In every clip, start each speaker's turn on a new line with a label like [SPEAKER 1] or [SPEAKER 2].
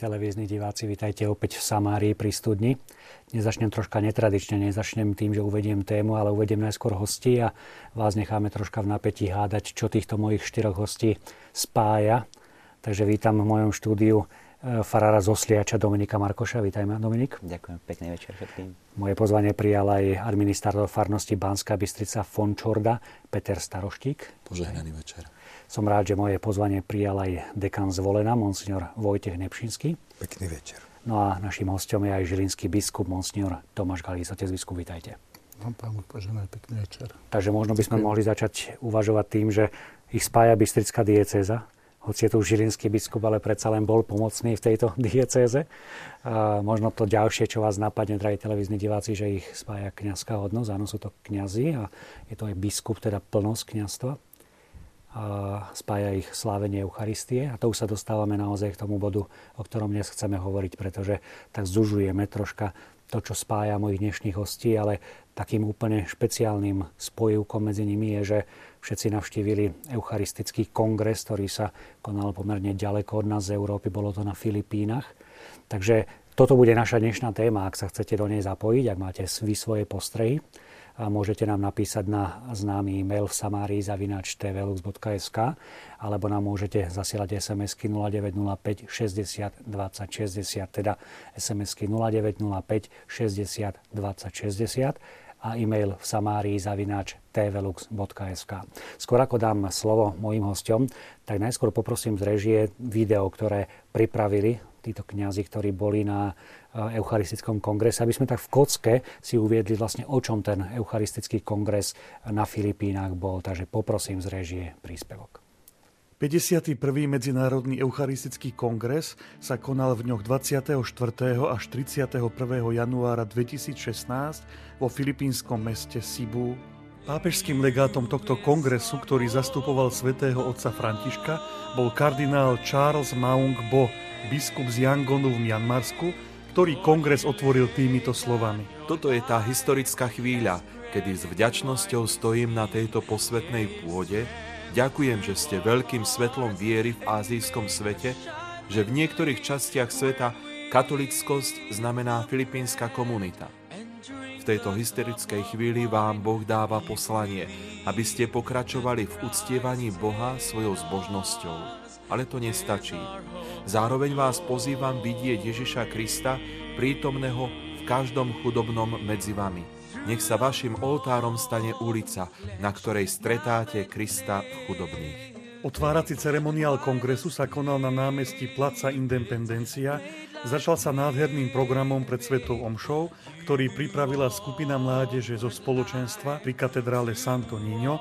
[SPEAKER 1] Televízni diváci, vítajte opäť v Samárii pri studni. Dnes začnem troška netradične, nezačnem tým, že uvediem tému, ale uvediem najskôr hostí a vás necháme troška v napätí hádať, čo týchto mojich štyroch hostí spája. Takže vítam v mojom štúdiu e, farára z Osliača Dominika Markoša. Vítajme, Dominik.
[SPEAKER 2] Ďakujem, pekný večer všetkým.
[SPEAKER 1] Moje pozvanie prijal aj administrátor farnosti Banská Bystrica Fončorda, Peter Staroštík.
[SPEAKER 3] Požehnaný večer.
[SPEAKER 1] Som rád, že moje pozvanie prijal aj dekan zvolená, monsignor Vojtech Nepšinský.
[SPEAKER 3] Pekný večer.
[SPEAKER 1] No a našim hostom je aj žilinský biskup, monsignor Tomáš Galís. Otec biskup, vítajte.
[SPEAKER 4] No, pán poženaj, pekný večer.
[SPEAKER 1] Takže možno by sme Ďakujem. mohli začať uvažovať tým, že ich spája Bystrická diecéza, hoci je tu žilinský biskup, ale predsa len bol pomocný v tejto diecéze. A možno to ďalšie, čo vás napadne, drahí televízni diváci, že ich spája kniazská hodnosť. Áno, sú to kňazi a je to aj biskup, teda plnosť kniazstva a spája ich slávenie Eucharistie. A to už sa dostávame naozaj k tomu bodu, o ktorom dnes chceme hovoriť, pretože tak zužujeme troška to, čo spája mojich dnešných hostí, ale takým úplne špeciálnym spojivkom medzi nimi je, že všetci navštívili Eucharistický kongres, ktorý sa konal pomerne ďaleko od nás z Európy, bolo to na Filipínach. Takže toto bude naša dnešná téma, ak sa chcete do nej zapojiť, ak máte vy svoje postrehy a môžete nám napísať na známy e-mail v samárii zavináč tvlux.sk alebo nám môžete zasielať SMS-ky 0905 60 20 60, teda SMS-ky 0905 60 20 60 a e-mail v samárii zavináč tvlux.sk. Skôr ako dám slovo mojim hostom, tak najskôr poprosím z režie video, ktoré pripravili títo kňazi, ktorí boli na Eucharistickom kongrese, aby sme tak v kocke si uviedli vlastne, o čom ten Eucharistický kongres na Filipínach bol. Takže poprosím z režie príspevok.
[SPEAKER 4] 51. Medzinárodný Eucharistický kongres sa konal v dňoch 24. až 31. januára 2016 vo filipínskom meste Cebu. Pápežským legátom tohto kongresu, ktorý zastupoval svätého otca Františka, bol kardinál Charles Maung Bo, biskup z Yangonu v Mianmarsku, ktorý kongres otvoril týmito slovami.
[SPEAKER 5] Toto je tá historická chvíľa, kedy s vďačnosťou stojím na tejto posvetnej pôde. Ďakujem, že ste veľkým svetlom viery v azijskom svete, že v niektorých častiach sveta katolickosť znamená filipínska komunita. V tejto hysterickej chvíli vám Boh dáva poslanie, aby ste pokračovali v uctievaní Boha svojou zbožnosťou ale to nestačí. Zároveň vás pozývam vidieť Ježiša Krista, prítomného v každom chudobnom medzi vami. Nech sa vašim oltárom stane ulica, na ktorej stretáte Krista v chudobných.
[SPEAKER 4] Otvárací ceremoniál kongresu sa konal na námestí Placa Independencia. Začal sa nádherným programom pred Svetou Omšou, ktorý pripravila skupina mládeže zo spoločenstva pri katedrále Santo Niño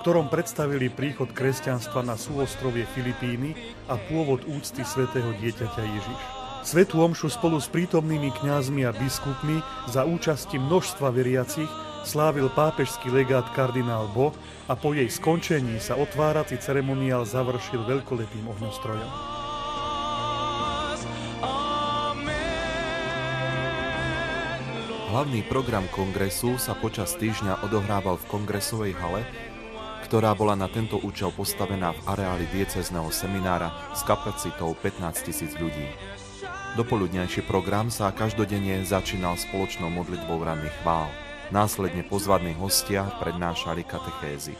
[SPEAKER 4] ktorom predstavili príchod kresťanstva na súostrovie Filipíny a pôvod úcty svätého dieťaťa Ježiš. Svetú omšu spolu s prítomnými kňazmi a biskupmi za účasti množstva veriacich slávil pápežský legát kardinál Bo a po jej skončení sa otvárací ceremoniál završil veľkolepým ohňostrojom.
[SPEAKER 5] Hlavný program kongresu sa počas týždňa odohrával v kongresovej hale, ktorá bola na tento účel postavená v areáli diecezného seminára s kapacitou 15 tisíc ľudí. Dopoludnejší program sa každodenne začínal spoločnou modlitbou ranných chvál. Následne pozvadní hostia prednášali katechézy.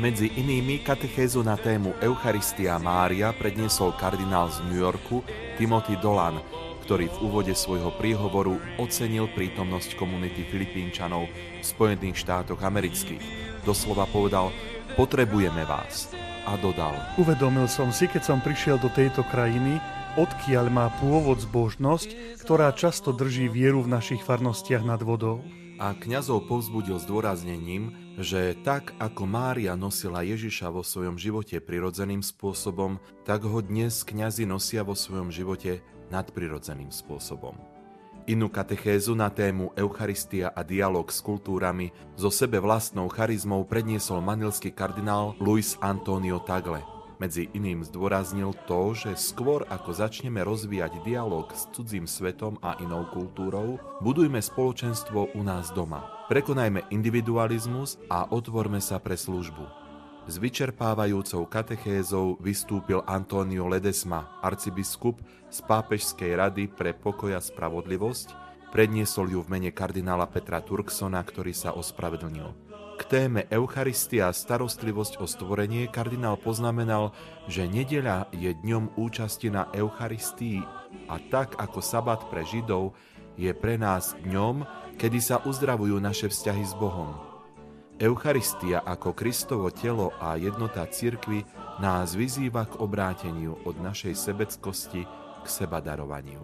[SPEAKER 5] Medzi inými katechézu na tému Eucharistia Mária predniesol kardinál z New Yorku Timothy Dolan, ktorý v úvode svojho príhovoru ocenil prítomnosť komunity Filipínčanov v Spojených štátoch amerických doslova povedal, potrebujeme vás. A dodal.
[SPEAKER 4] Uvedomil som si, keď som prišiel do tejto krajiny, odkiaľ má pôvod zbožnosť, ktorá často drží vieru v našich farnostiach nad vodou.
[SPEAKER 5] A kňazov povzbudil zdôraznením, že tak ako Mária nosila Ježiša vo svojom živote prirodzeným spôsobom, tak ho dnes kňazi nosia vo svojom živote nadprirodzeným spôsobom. Inú katechézu na tému Eucharistia a dialog s kultúrami so sebe vlastnou charizmou predniesol manilský kardinál Luis Antonio Tagle. Medzi iným zdôraznil to, že skôr ako začneme rozvíjať dialog s cudzím svetom a inou kultúrou, budujme spoločenstvo u nás doma. Prekonajme individualizmus a otvorme sa pre službu. S vyčerpávajúcou katechézou vystúpil Antonio Ledesma, arcibiskup z Pápežskej rady pre pokoj a spravodlivosť, predniesol ju v mene kardinála Petra Turksona, ktorý sa ospravedlnil. K téme Eucharistia a starostlivosť o stvorenie kardinál poznamenal, že nedeľa je dňom účasti na Eucharistii a tak ako sabat pre Židov je pre nás dňom, kedy sa uzdravujú naše vzťahy s Bohom. Eucharistia ako Kristovo telo a jednota cirkvy nás vyzýva k obráteniu od našej sebeckosti k seba darovaniu.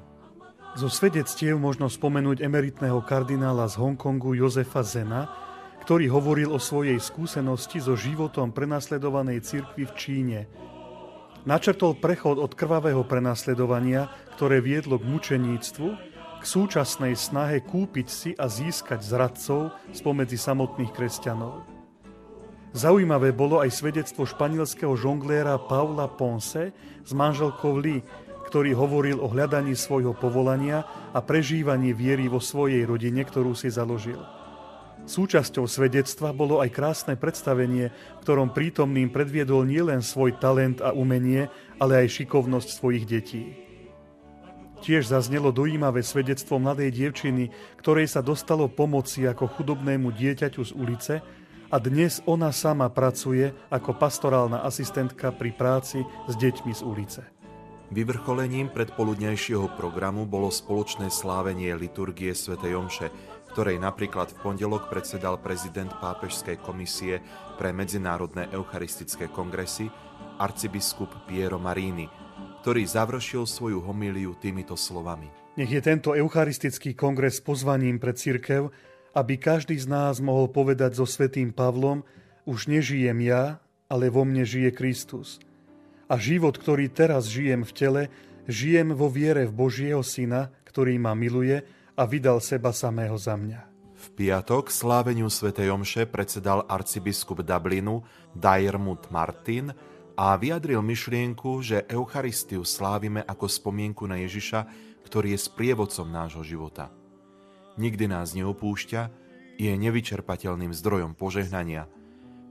[SPEAKER 4] Zo svedectiev možno spomenúť emeritného kardinála z Hongkongu Jozefa Zena, ktorý hovoril o svojej skúsenosti so životom prenasledovanej cirkvy v Číne. Načrtol prechod od krvavého prenasledovania, ktoré viedlo k mučeníctvu, súčasnej snahe kúpiť si a získať zradcov spomedzi samotných kresťanov. Zaujímavé bolo aj svedectvo španielského žongléra Paula Ponce s manželkou Lee, ktorý hovoril o hľadaní svojho povolania a prežívaní viery vo svojej rodine, ktorú si založil. Súčasťou svedectva bolo aj krásne predstavenie, ktorom prítomným predviedol nielen svoj talent a umenie, ale aj šikovnosť svojich detí. Tiež zaznelo dojímavé svedectvo mladej dievčiny, ktorej sa dostalo pomoci ako chudobnému dieťaťu z ulice a dnes ona sama pracuje ako pastorálna asistentka pri práci s deťmi z ulice.
[SPEAKER 5] Vyvrcholením predpoludnejšieho programu bolo spoločné slávenie liturgie Sv. Omše, ktorej napríklad v pondelok predsedal prezident Pápežskej komisie pre medzinárodné eucharistické kongresy arcibiskup Piero Marini, ktorý završil svoju homíliu týmito slovami.
[SPEAKER 4] Nech je tento eucharistický kongres pozvaním pre cirkev, aby každý z nás mohol povedať so svetým Pavlom, už nežijem ja, ale vo mne žije Kristus. A život, ktorý teraz žijem v tele, žijem vo viere v Božieho Syna, ktorý ma miluje a vydal seba samého za mňa.
[SPEAKER 5] V piatok sláveniu Sv. Omše predsedal arcibiskup Dublinu Diarmut Martin, a vyjadril myšlienku, že Eucharistiu slávime ako spomienku na Ježiša, ktorý je sprievodcom nášho života. Nikdy nás neopúšťa, je nevyčerpateľným zdrojom požehnania,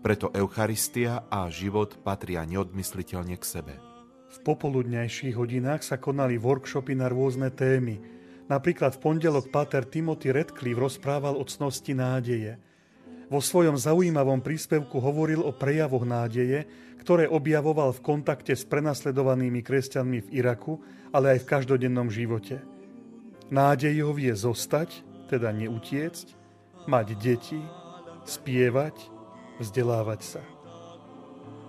[SPEAKER 5] preto Eucharistia a život patria neodmysliteľne k sebe.
[SPEAKER 4] V popoludňajších hodinách sa konali workshopy na rôzne témy. Napríklad v pondelok Pater Timothy Redcliffe rozprával o cnosti nádeje. Vo svojom zaujímavom príspevku hovoril o prejavoch nádeje, ktoré objavoval v kontakte s prenasledovanými kresťanmi v Iraku, ale aj v každodennom živote. Nádejov je zostať, teda neutiecť, mať deti, spievať, vzdelávať sa.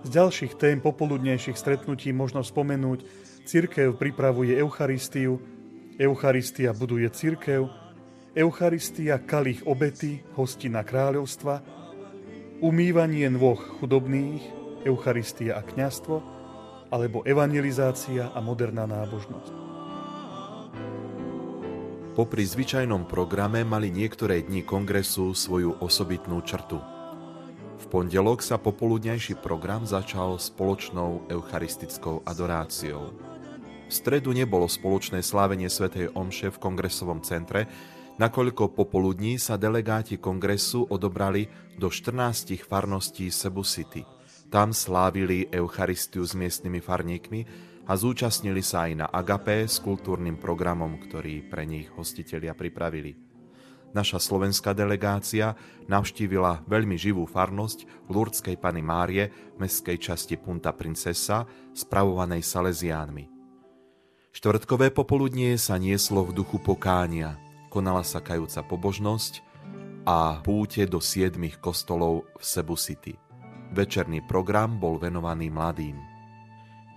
[SPEAKER 4] Z ďalších tém popoludnejších stretnutí možno spomenúť Cirkev pripravuje Eucharistiu, Eucharistia buduje cirkev, Eucharistia kalich obety, hostina kráľovstva, umývanie nôh chudobných, Eucharistia a kňastvo, alebo evangelizácia a moderná nábožnosť.
[SPEAKER 5] Popri zvyčajnom programe mali niektoré dni kongresu svoju osobitnú črtu. V pondelok sa popoludnejší program začal spoločnou eucharistickou adoráciou. V stredu nebolo spoločné slávenie Sv. Omše v kongresovom centre, nakoľko popoludní sa delegáti kongresu odobrali do 14 farností Cebu City – tam slávili Eucharistiu s miestnymi farníkmi a zúčastnili sa aj na Agapé s kultúrnym programom, ktorý pre nich hostitelia pripravili. Naša slovenská delegácia navštívila veľmi živú farnosť Lurdskej Pany Márie v mestskej časti Punta Princesa, spravovanej Salesiánmi. Štvrtkové popoludnie sa nieslo v duchu pokánia, konala sa kajúca pobožnosť a púte do siedmých kostolov v Cebu City. Večerný program bol venovaný mladým.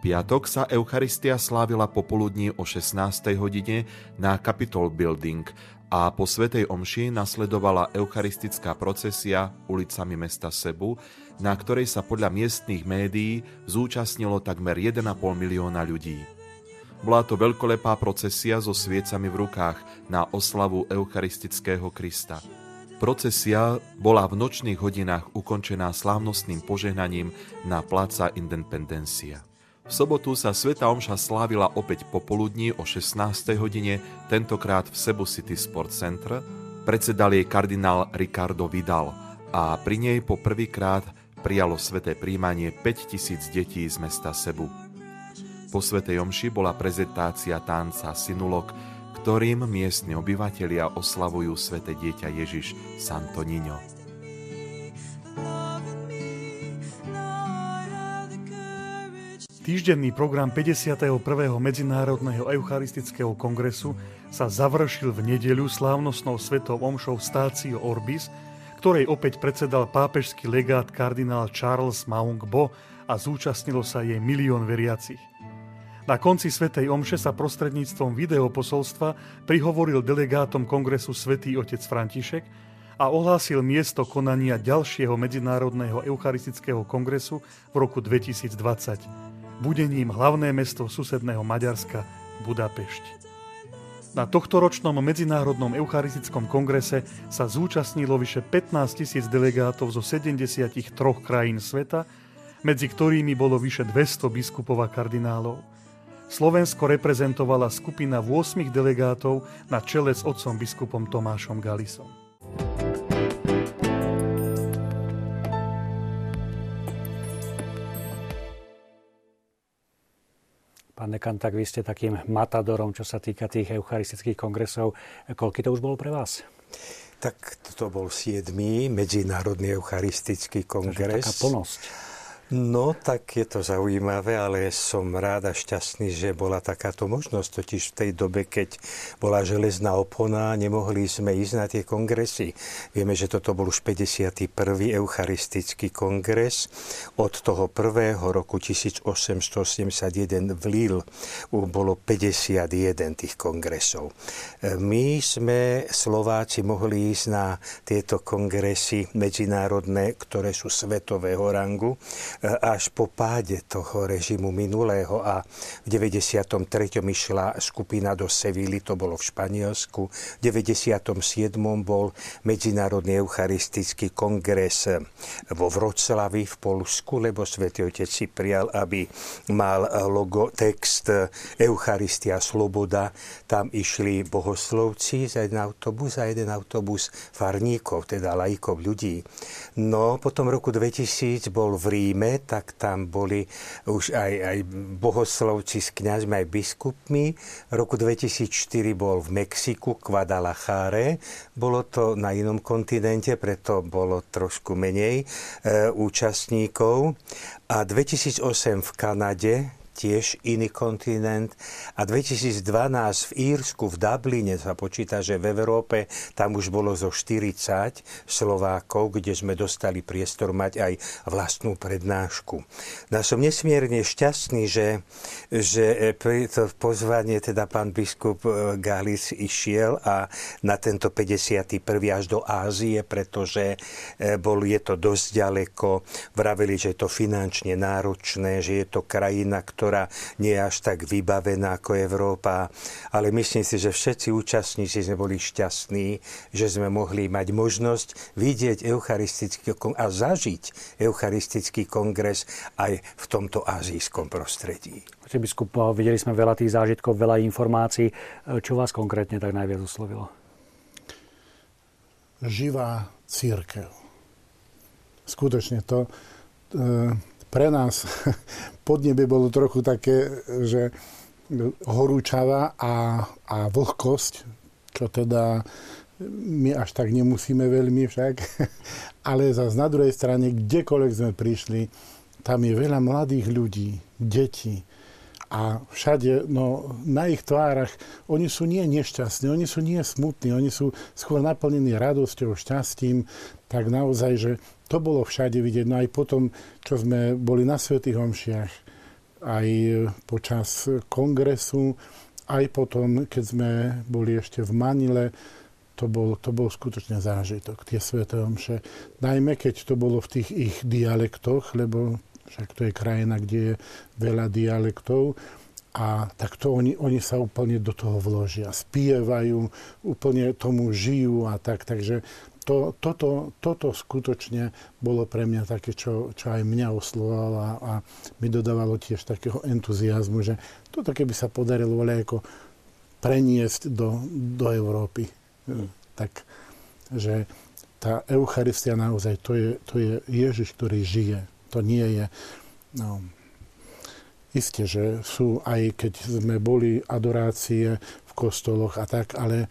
[SPEAKER 5] Piatok sa Eucharistia slávila popoludní o 16. hodine na Capitol Building a po Svetej Omši nasledovala eucharistická procesia ulicami mesta Sebu, na ktorej sa podľa miestných médií zúčastnilo takmer 1,5 milióna ľudí. Bola to veľkolepá procesia so sviecami v rukách na oslavu eucharistického Krista. Procesia bola v nočných hodinách ukončená slávnostným požehnaním na Placa Independencia. V sobotu sa Sveta Omša slávila opäť popoludní o 16. hodine, tentokrát v Cebu City Sport Center. Predsedal jej kardinál Ricardo Vidal a pri nej po prvýkrát prijalo sveté príjmanie 5000 detí z mesta Sebu. Po svetej omši bola prezentácia tanca Sinulok, ktorým miestni obyvatelia oslavujú sveté dieťa Ježiš Santo Niño.
[SPEAKER 4] Týždenný program 51. Medzinárodného eucharistického kongresu sa završil v nedeľu slávnostnou svetou omšou Stácio Orbis, ktorej opäť predsedal pápežský legát kardinál Charles Maung Bo a zúčastnilo sa jej milión veriacich. Na konci Svetej Omše sa prostredníctvom videoposolstva prihovoril delegátom kongresu Svetý otec František a ohlásil miesto konania ďalšieho medzinárodného eucharistického kongresu v roku 2020. Budením hlavné mesto susedného Maďarska Budapešť. Na tohtoročnom medzinárodnom eucharistickom kongrese sa zúčastnilo vyše 15 tisíc delegátov zo 73 krajín sveta, medzi ktorými bolo vyše 200 biskupov a kardinálov. Slovensko reprezentovala skupina 8 delegátov na čele s otcom biskupom Tomášom Galisom.
[SPEAKER 1] Pán Dekan, tak vy ste takým matadorom, čo sa týka tých eucharistických kongresov. Koľky to už bolo pre vás?
[SPEAKER 2] Tak to bol 7. Medzinárodný eucharistický kongres.
[SPEAKER 1] Takže taká plnosť.
[SPEAKER 2] No, tak je to zaujímavé, ale som rád a šťastný, že bola takáto možnosť. Totiž v tej dobe, keď bola železná opona, nemohli sme ísť na tie kongresy. Vieme, že toto bol už 51. eucharistický kongres. Od toho prvého roku 1881 v Lille bolo 51 tých kongresov. My sme, Slováci, mohli ísť na tieto kongresy medzinárodné, ktoré sú svetového rangu až po páde toho režimu minulého a v 93. išla skupina do Sevilly, to bolo v Španielsku. V 97. bol Medzinárodný eucharistický kongres vo Vroclavi v Polsku, lebo svätý Otec si prijal, aby mal logo, text Eucharistia Sloboda. Tam išli bohoslovci za jeden autobus a jeden autobus farníkov, teda lajkov ľudí. No, potom roku 2000 bol v Ríme tak tam boli už aj, aj bohoslovci s kňazmi, aj biskupmi. V roku 2004 bol v Mexiku, Guadalajare. Bolo to na inom kontinente, preto bolo trošku menej e, účastníkov. A 2008 v Kanade, tiež iný kontinent. A 2012 v Írsku, v Dubline sa počíta, že v Európe tam už bolo zo 40 Slovákov, kde sme dostali priestor mať aj vlastnú prednášku. No som nesmierne šťastný, že, že pri to pozvanie teda pán biskup e, Galis išiel a na tento 51. až do Ázie, pretože e, bol, je to dosť ďaleko. Vraveli, že je to finančne náročné, že je to krajina, ktorá ktorá nie je až tak vybavená ako Európa, ale myslím si, že všetci účastníci sme boli šťastní, že sme mohli mať možnosť vidieť eucharistický a zažiť eucharistický kongres aj v tomto azijskom prostredí.
[SPEAKER 1] Biskup, videli sme veľa tých zážitkov, veľa informácií. Čo vás konkrétne tak najviac uslovilo?
[SPEAKER 3] Živá církev. Skutočne to, e, pre nás podnebie bolo trochu také, že horúčava a, a vlhkosť, čo teda my až tak nemusíme veľmi však, ale zase na druhej strane, kdekoľvek sme prišli, tam je veľa mladých ľudí, detí a všade, no na ich tvárach, oni sú nie nešťastní, oni sú nie smutní, oni sú skôr naplnení radosťou, šťastím, tak naozaj, že to bolo všade vidieť. No aj potom, čo sme boli na Svetých Homšiach, aj počas kongresu, aj potom, keď sme boli ešte v Manile, to bol, to bol skutočne zážitok, tie Sveté Homše. Najmä, keď to bolo v tých ich dialektoch, lebo však to je krajina, kde je veľa dialektov, a tak to oni, oni sa úplne do toho vložia, spievajú, úplne tomu žijú a tak. Takže to, toto, toto skutočne bolo pre mňa také, čo, čo aj mňa oslovalo a, a mi dodávalo tiež takého entuziasmu, že toto keby sa podarilo ale ako preniesť do, do Európy. Hmm. Tak, že tá Eucharistia naozaj, to je, to je Ježiš, ktorý žije. To nie je... No, Isté, že sú aj keď sme boli adorácie v kostoloch a tak, ale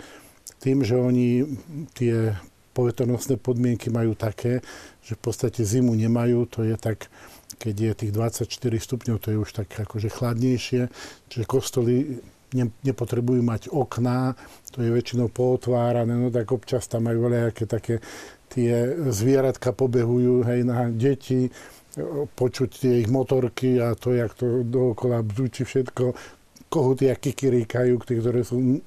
[SPEAKER 3] tým, že oni tie povetrnostné podmienky majú také, že v podstate zimu nemajú, to je tak, keď je tých 24 stupňov, to je už tak akože chladnejšie, čiže kostoly ne, nepotrebujú mať okná, to je väčšinou pootvárané, no tak občas tam majú veľaké také tie zvieratka pobehujú, hej, na deti, počuť tie ich motorky a to, jak to dookola bzúči všetko, kohuty a kikiríkajú, ktoré sú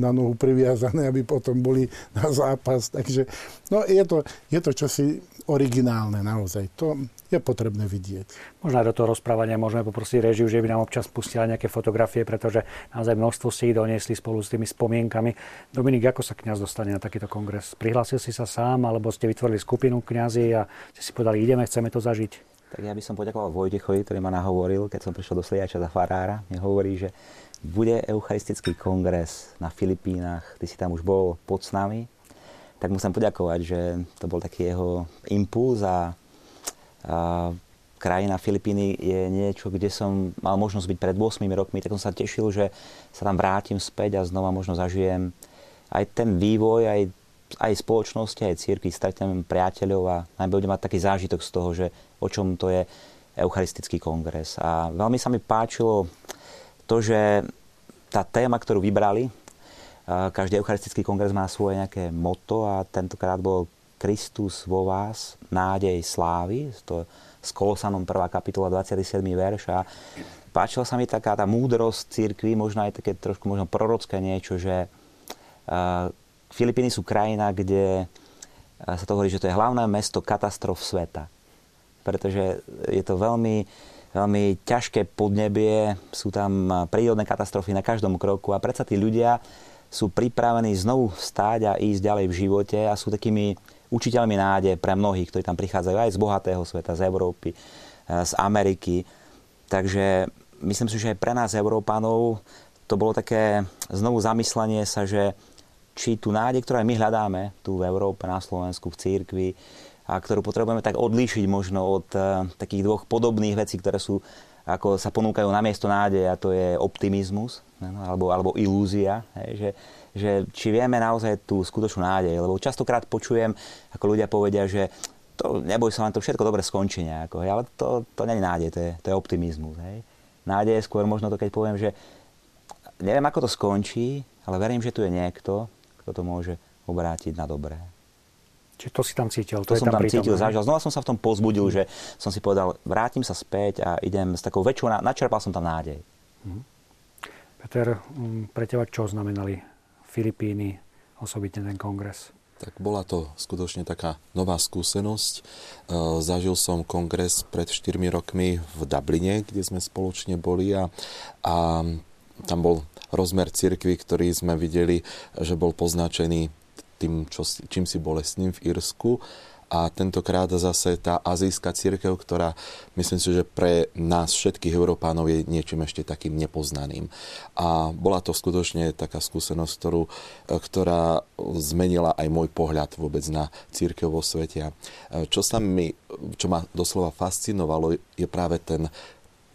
[SPEAKER 3] na nohu priviazané, aby potom boli na zápas. Takže no, je, to, je to čosi originálne naozaj. To je potrebné vidieť.
[SPEAKER 1] Možno do toho rozprávania môžeme poprosiť režiu, že by nám občas pustila nejaké fotografie, pretože naozaj množstvo si ich doniesli spolu s tými spomienkami. Dominik, ako sa kňaz dostane na takýto kongres? Prihlásil si sa sám, alebo ste vytvorili skupinu kňazí a ste si povedali, ideme, chceme to zažiť?
[SPEAKER 6] Tak ja by som poďakoval Vojtechovi, ktorý ma nahovoril, keď som prišiel do Sliača za farára. Mi hovorí, že bude eucharistický kongres na Filipínach, ty si tam už bol pod s nami, tak musím poďakovať, že to bol taký jeho impuls a, a krajina Filipíny je niečo, kde som mal možnosť byť pred 8 rokmi, tak som sa tešil, že sa tam vrátim späť a znova možno zažijem aj ten vývoj, aj, aj spoločnosti, aj círky, stretnem priateľov a najmä budem mať taký zážitok z toho, že o čom to je Eucharistický kongres. A veľmi sa mi páčilo to, že tá téma, ktorú vybrali, každý Eucharistický kongres má svoje nejaké moto a tentokrát bol Kristus vo vás, nádej slávy, to s Kolosanom 1. kapitola 27. verš a páčila sa mi taká tá múdrosť církvy, možno aj také trošku možno prorocké niečo, že Filipíny sú krajina, kde sa to hovorí, že to je hlavné mesto katastrof sveta pretože je to veľmi, veľmi ťažké podnebie, sú tam prírodné katastrofy na každom kroku a predsa tí ľudia sú pripravení znovu stáť a ísť ďalej v živote a sú takými učiteľmi nádeje pre mnohých, ktorí tam prichádzajú aj z bohatého sveta, z Európy, z Ameriky. Takže myslím si, že aj pre nás, Európanov, to bolo také znovu zamyslenie sa, že či tú nádej, ktorú aj my hľadáme tu v Európe, na Slovensku, v církvi, a ktorú potrebujeme tak odlíšiť možno od uh, takých dvoch podobných vecí, ktoré sú ako sa ponúkajú na miesto nádeje a to je optimizmus no, alebo, alebo ilúzia, že, že či vieme naozaj tú skutočnú nádej, lebo častokrát počujem, ako ľudia povedia, že to, neboj sa, len to všetko dobre skončí nejako, ale to, to nie je nádej, to je, to je optimizmus. Hej. Nádej je skôr možno to, keď poviem, že neviem, ako to skončí, ale verím, že tu je niekto, kto to môže obrátiť na dobré.
[SPEAKER 1] Čiže to si tam cítil?
[SPEAKER 6] To, to som tam, tam cítil, zažil. Znova som sa v tom pozbudil, mm. že som si povedal, vrátim sa späť a idem s takou väčšou, načerpal som tam nádej. Mm.
[SPEAKER 1] Peter, pre teba čo znamenali Filipíny, osobitne ten kongres?
[SPEAKER 5] Tak bola to skutočne taká nová skúsenosť. E, zažil som kongres pred 4 rokmi v Dubline, kde sme spoločne boli a, a tam bol rozmer cirkvy, ktorý sme videli, že bol poznačený tým, čo, čím si bolestným v Írsku. A tentokrát zase tá azijská církev, ktorá myslím si, že pre nás všetkých Európánov je niečím ešte takým nepoznaným. A bola to skutočne taká skúsenosť, ktorú, ktorá zmenila aj môj pohľad vôbec na církev vo svete. A čo sa mi, čo ma doslova fascinovalo, je práve ten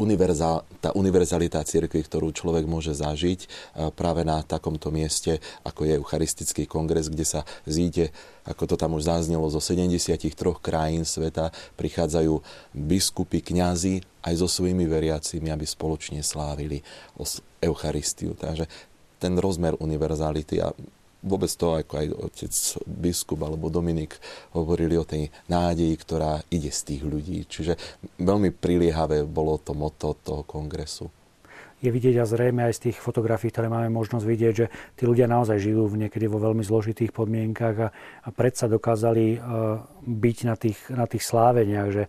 [SPEAKER 5] univerzál, tá univerzalita cirkvi, ktorú človek môže zažiť e, práve na takomto mieste, ako je Eucharistický kongres, kde sa zíde, ako to tam už zaznelo, zo 73 krajín sveta prichádzajú biskupy, kňazi aj so svojimi veriacimi, aby spoločne slávili Eucharistiu. Takže ten rozmer univerzality a vôbec to, ako aj otec biskup alebo Dominik hovorili o tej nádeji, ktorá ide z tých ľudí. Čiže veľmi priliehavé bolo to moto toho kongresu.
[SPEAKER 1] Je vidieť a zrejme aj z tých fotografií, ktoré máme možnosť vidieť, že tí ľudia naozaj žijú v niekedy vo veľmi zložitých podmienkach a, a predsa dokázali uh, byť na tých, na tých sláveniach, že,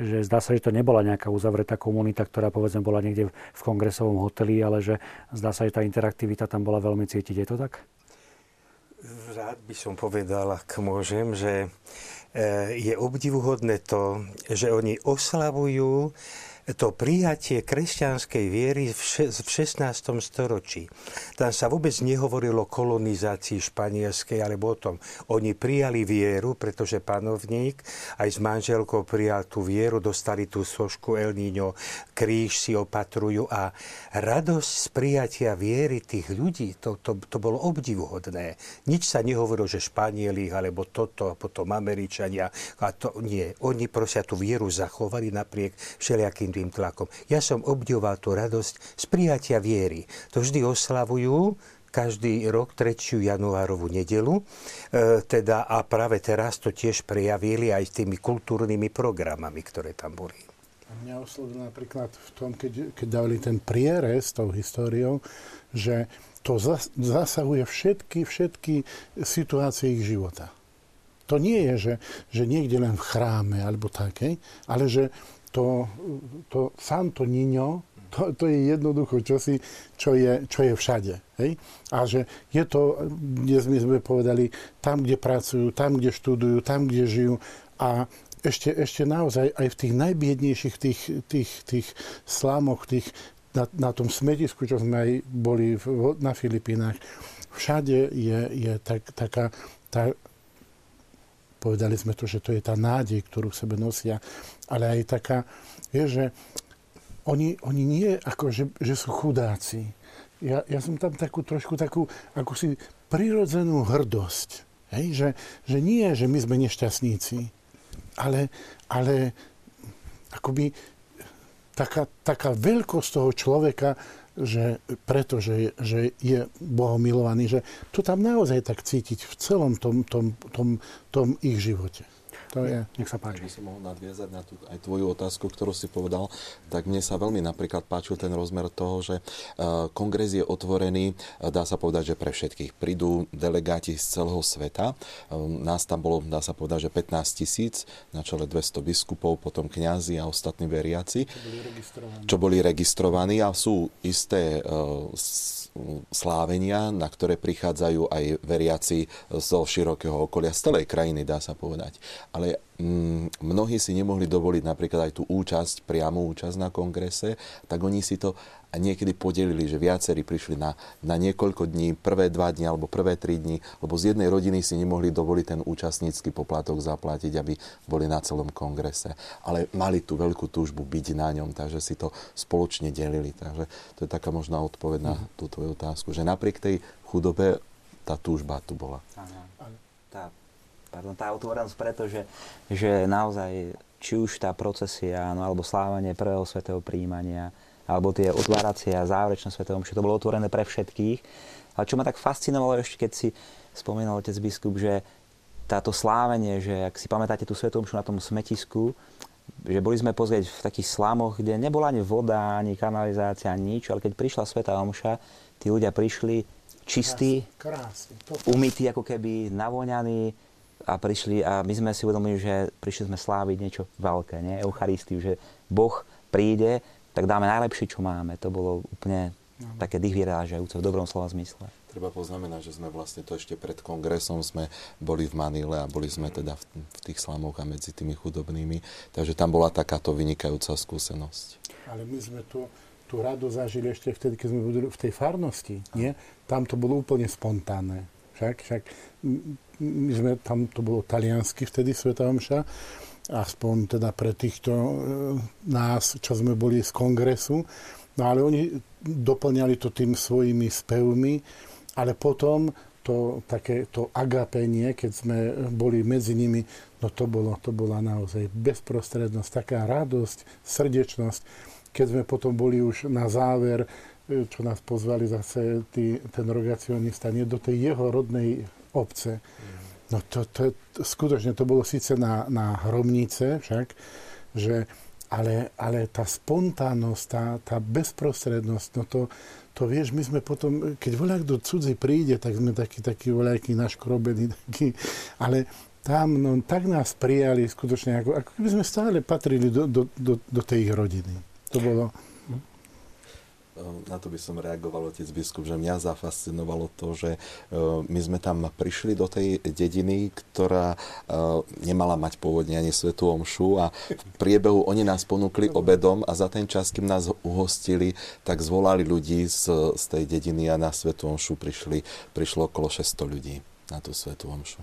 [SPEAKER 1] že zdá sa, že to nebola nejaká uzavretá komunita, ktorá povedzme bola niekde v kongresovom hoteli, ale že zdá sa, že tá interaktivita tam bola veľmi cítiť. Je to tak?
[SPEAKER 2] Rád by som povedal, ak môžem, že e, je obdivuhodné to, že oni oslavujú to prijatie kresťanskej viery v 16. storočí. Tam sa vôbec nehovorilo o kolonizácii španielskej alebo o tom. Oni prijali vieru, pretože panovník aj s manželkou prijal tú vieru, dostali tú sošku El Niño, kríž si opatrujú a radosť z prijatia viery tých ľudí, to, to, to bolo obdivuhodné. Nič sa nehovorilo, že Španieli alebo toto a potom Američania. A to nie. Oni prosia tú vieru zachovali napriek všelijakým tým tlakom. Ja som obdivoval tú radosť z prijatia viery. To vždy oslavujú každý rok 3. januárovú nedelu. E, teda a práve teraz to tiež prejavili aj tými kultúrnymi programami, ktoré tam boli.
[SPEAKER 3] Mňa oslovilo napríklad v tom, keď, keď dali ten prierez s tou históriou, že to zasahuje všetky, všetky situácie ich života. To nie je, že, že niekde len v chráme alebo také, ale že to, to Santo Niño, to, to je jednoducho čosi, čo je, čo je všade. Hej? A že je to, dnes my sme povedali, tam, kde pracujú, tam, kde študujú, tam, kde žijú a ešte, ešte naozaj aj v tých najbiednejších tých, tých, tých slámoch, tých, na, na tom smetisku, čo sme aj boli v, na Filipínach, všade je, je tak, taká tá, povedali sme to, že to je tá nádej, ktorú v sebe nosia, ale aj taká, je, že oni, oni nie ako, že, že sú chudáci. Ja, ja som tam takú trošku takú, ako si prirodzenú hrdosť. Hej? Že, že nie, že my sme nešťastníci, ale, ale akoby taká, taká veľkosť toho človeka, že pretože že je Bohom milovaný, že to tam naozaj tak cítiť v celom tom, tom, tom, tom ich živote. To je.
[SPEAKER 1] Nech sa páči.
[SPEAKER 5] By som mohol nadviazať na tú, aj tvoju otázku, ktorú si povedal, tak mne sa veľmi napríklad páčil ten rozmer toho, že uh, kongres je otvorený, uh, dá sa povedať, že pre všetkých. Prídu delegáti z celého sveta. Uh, nás tam bolo, dá sa povedať, že 15 tisíc, na čele 200 biskupov, potom kňazi a ostatní veriaci. Čo boli registrovaní. Čo boli registrovaní a sú isté slávenia, na ktoré prichádzajú aj veriaci zo širokého okolia, z celej krajiny, dá sa povedať. Ale mm, mnohí si nemohli dovoliť napríklad aj tú účasť, priamu účasť na kongrese, tak oni si to niekedy podelili, že viacerí prišli na, na niekoľko dní, prvé dva dní alebo prvé tri dní, lebo z jednej rodiny si nemohli dovoliť ten účastnícky poplatok zaplatiť, aby boli na celom kongrese. Ale mali tú veľkú túžbu byť na ňom, takže si to spoločne delili. Takže to je taká možná odpoveď na mhm. tú tvoju otázku, že napriek tej chudobe tá túžba tu bola.
[SPEAKER 6] Tá, pardon, tá otvorenosť preto, že, naozaj či už tá procesia, no, alebo slávanie prvého svetého príjmania, alebo tie otváracie a záverečné svetovom, že to bolo otvorené pre všetkých. Ale čo ma tak fascinovalo ešte, keď si spomínal otec biskup, že táto slávenie, že ak si pamätáte tú svetomšu na tom smetisku, že boli sme pozrieť v takých slamoch, kde nebola ani voda, ani kanalizácia, ani nič, ale keď prišla Sveta Omša, tí ľudia prišli čistí, umytí, ako keby navoňaní a prišli a my sme si uvedomili, že prišli sme sláviť niečo veľké, nie? Eucharistiu, že Boh príde tak dáme najlepšie, čo máme. To bolo úplne no. také dých vyrážajúce v dobrom slova zmysle.
[SPEAKER 5] Treba poznamenať, že sme vlastne to ešte pred kongresom sme boli v Manile a boli sme teda v, v tých slamoch a medzi tými chudobnými. Takže tam bola takáto vynikajúca skúsenosť.
[SPEAKER 3] Ale my sme tu, tú radu zažili ešte vtedy, keď sme boli v tej farnosti. Nie? Tam to bolo úplne spontánne. Však, však my sme, tam to bolo taliansky vtedy, Sveta Omša aspoň teda pre týchto e, nás, čo sme boli z kongresu. No ale oni doplňali to tým svojimi spevmi, ale potom to také to agapenie, keď sme boli medzi nimi, no to, bolo, to bola naozaj bezprostrednosť, taká radosť, srdečnosť. Keď sme potom boli už na záver, e, čo nás pozvali zase tí, ten rogacionista, nie do tej jeho rodnej obce. No to, to, to skutočne to bolo síce na, na hromnice však, že, ale, ale tá spontánnosť, tá, tá bezprostrednosť, no to, to vieš, my sme potom, keď voľak do cudzí príde, tak sme takí, takí voľakí naškrobení, takí, ale tam no, tak nás prijali skutočne, ako, ako keby sme stále patrili do, do, do, do tej ich rodiny. To bolo...
[SPEAKER 5] Na to by som reagoval, otec biskup, že mňa zafascinovalo to, že my sme tam prišli do tej dediny, ktorá nemala mať pôvodne ani svetú omšu a v priebehu oni nás ponúkli obedom a za ten čas, kým nás uhostili, tak zvolali ľudí z, z tej dediny a na svetú omšu prišli, prišlo okolo 600 ľudí na tú svetú omšu.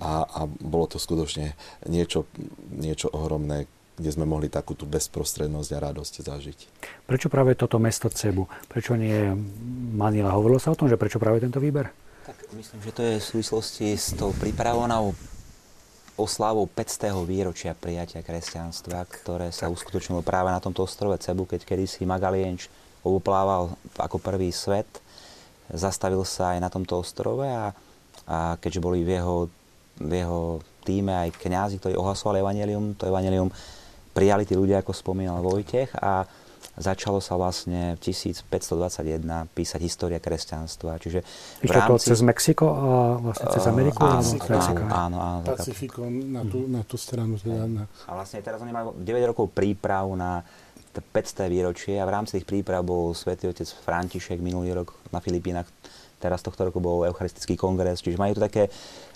[SPEAKER 5] A, a bolo to skutočne niečo, niečo ohromné, kde sme mohli takú tú bezprostrednosť a radosť zažiť.
[SPEAKER 1] Prečo práve toto mesto Cebu? Prečo nie Manila? Hovorilo sa o tom, že prečo práve tento výber?
[SPEAKER 6] Tak myslím, že to je v súvislosti s tou prípravou oslavou 500. výročia prijatia kresťanstva, ktoré sa uskutočnilo práve na tomto ostrove Cebu, keď kedysi Magalienč obuplával ako prvý svet. Zastavil sa aj na tomto ostrove a, a keďže boli v jeho, v jeho týme aj kňazi, ktorí ohlasovali evanelium, to evanelium prijali tí ľudia, ako spomínal Vojtech a začalo sa vlastne v 1521 písať história kresťanstva. Čiže
[SPEAKER 1] v rámci... to cez Mexiko a vlastne cez Ameriku?
[SPEAKER 6] Uh, áno, áno, áno, áno.
[SPEAKER 3] Pacifikom na tú, na tú stranu. Teda na...
[SPEAKER 6] A vlastne teraz oni majú 9 rokov príprav na 500. výročie a v rámci tých príprav bol svätý otec František minulý rok na Filipínach Teraz tohto roku bol Eucharistický kongres, čiže majú to také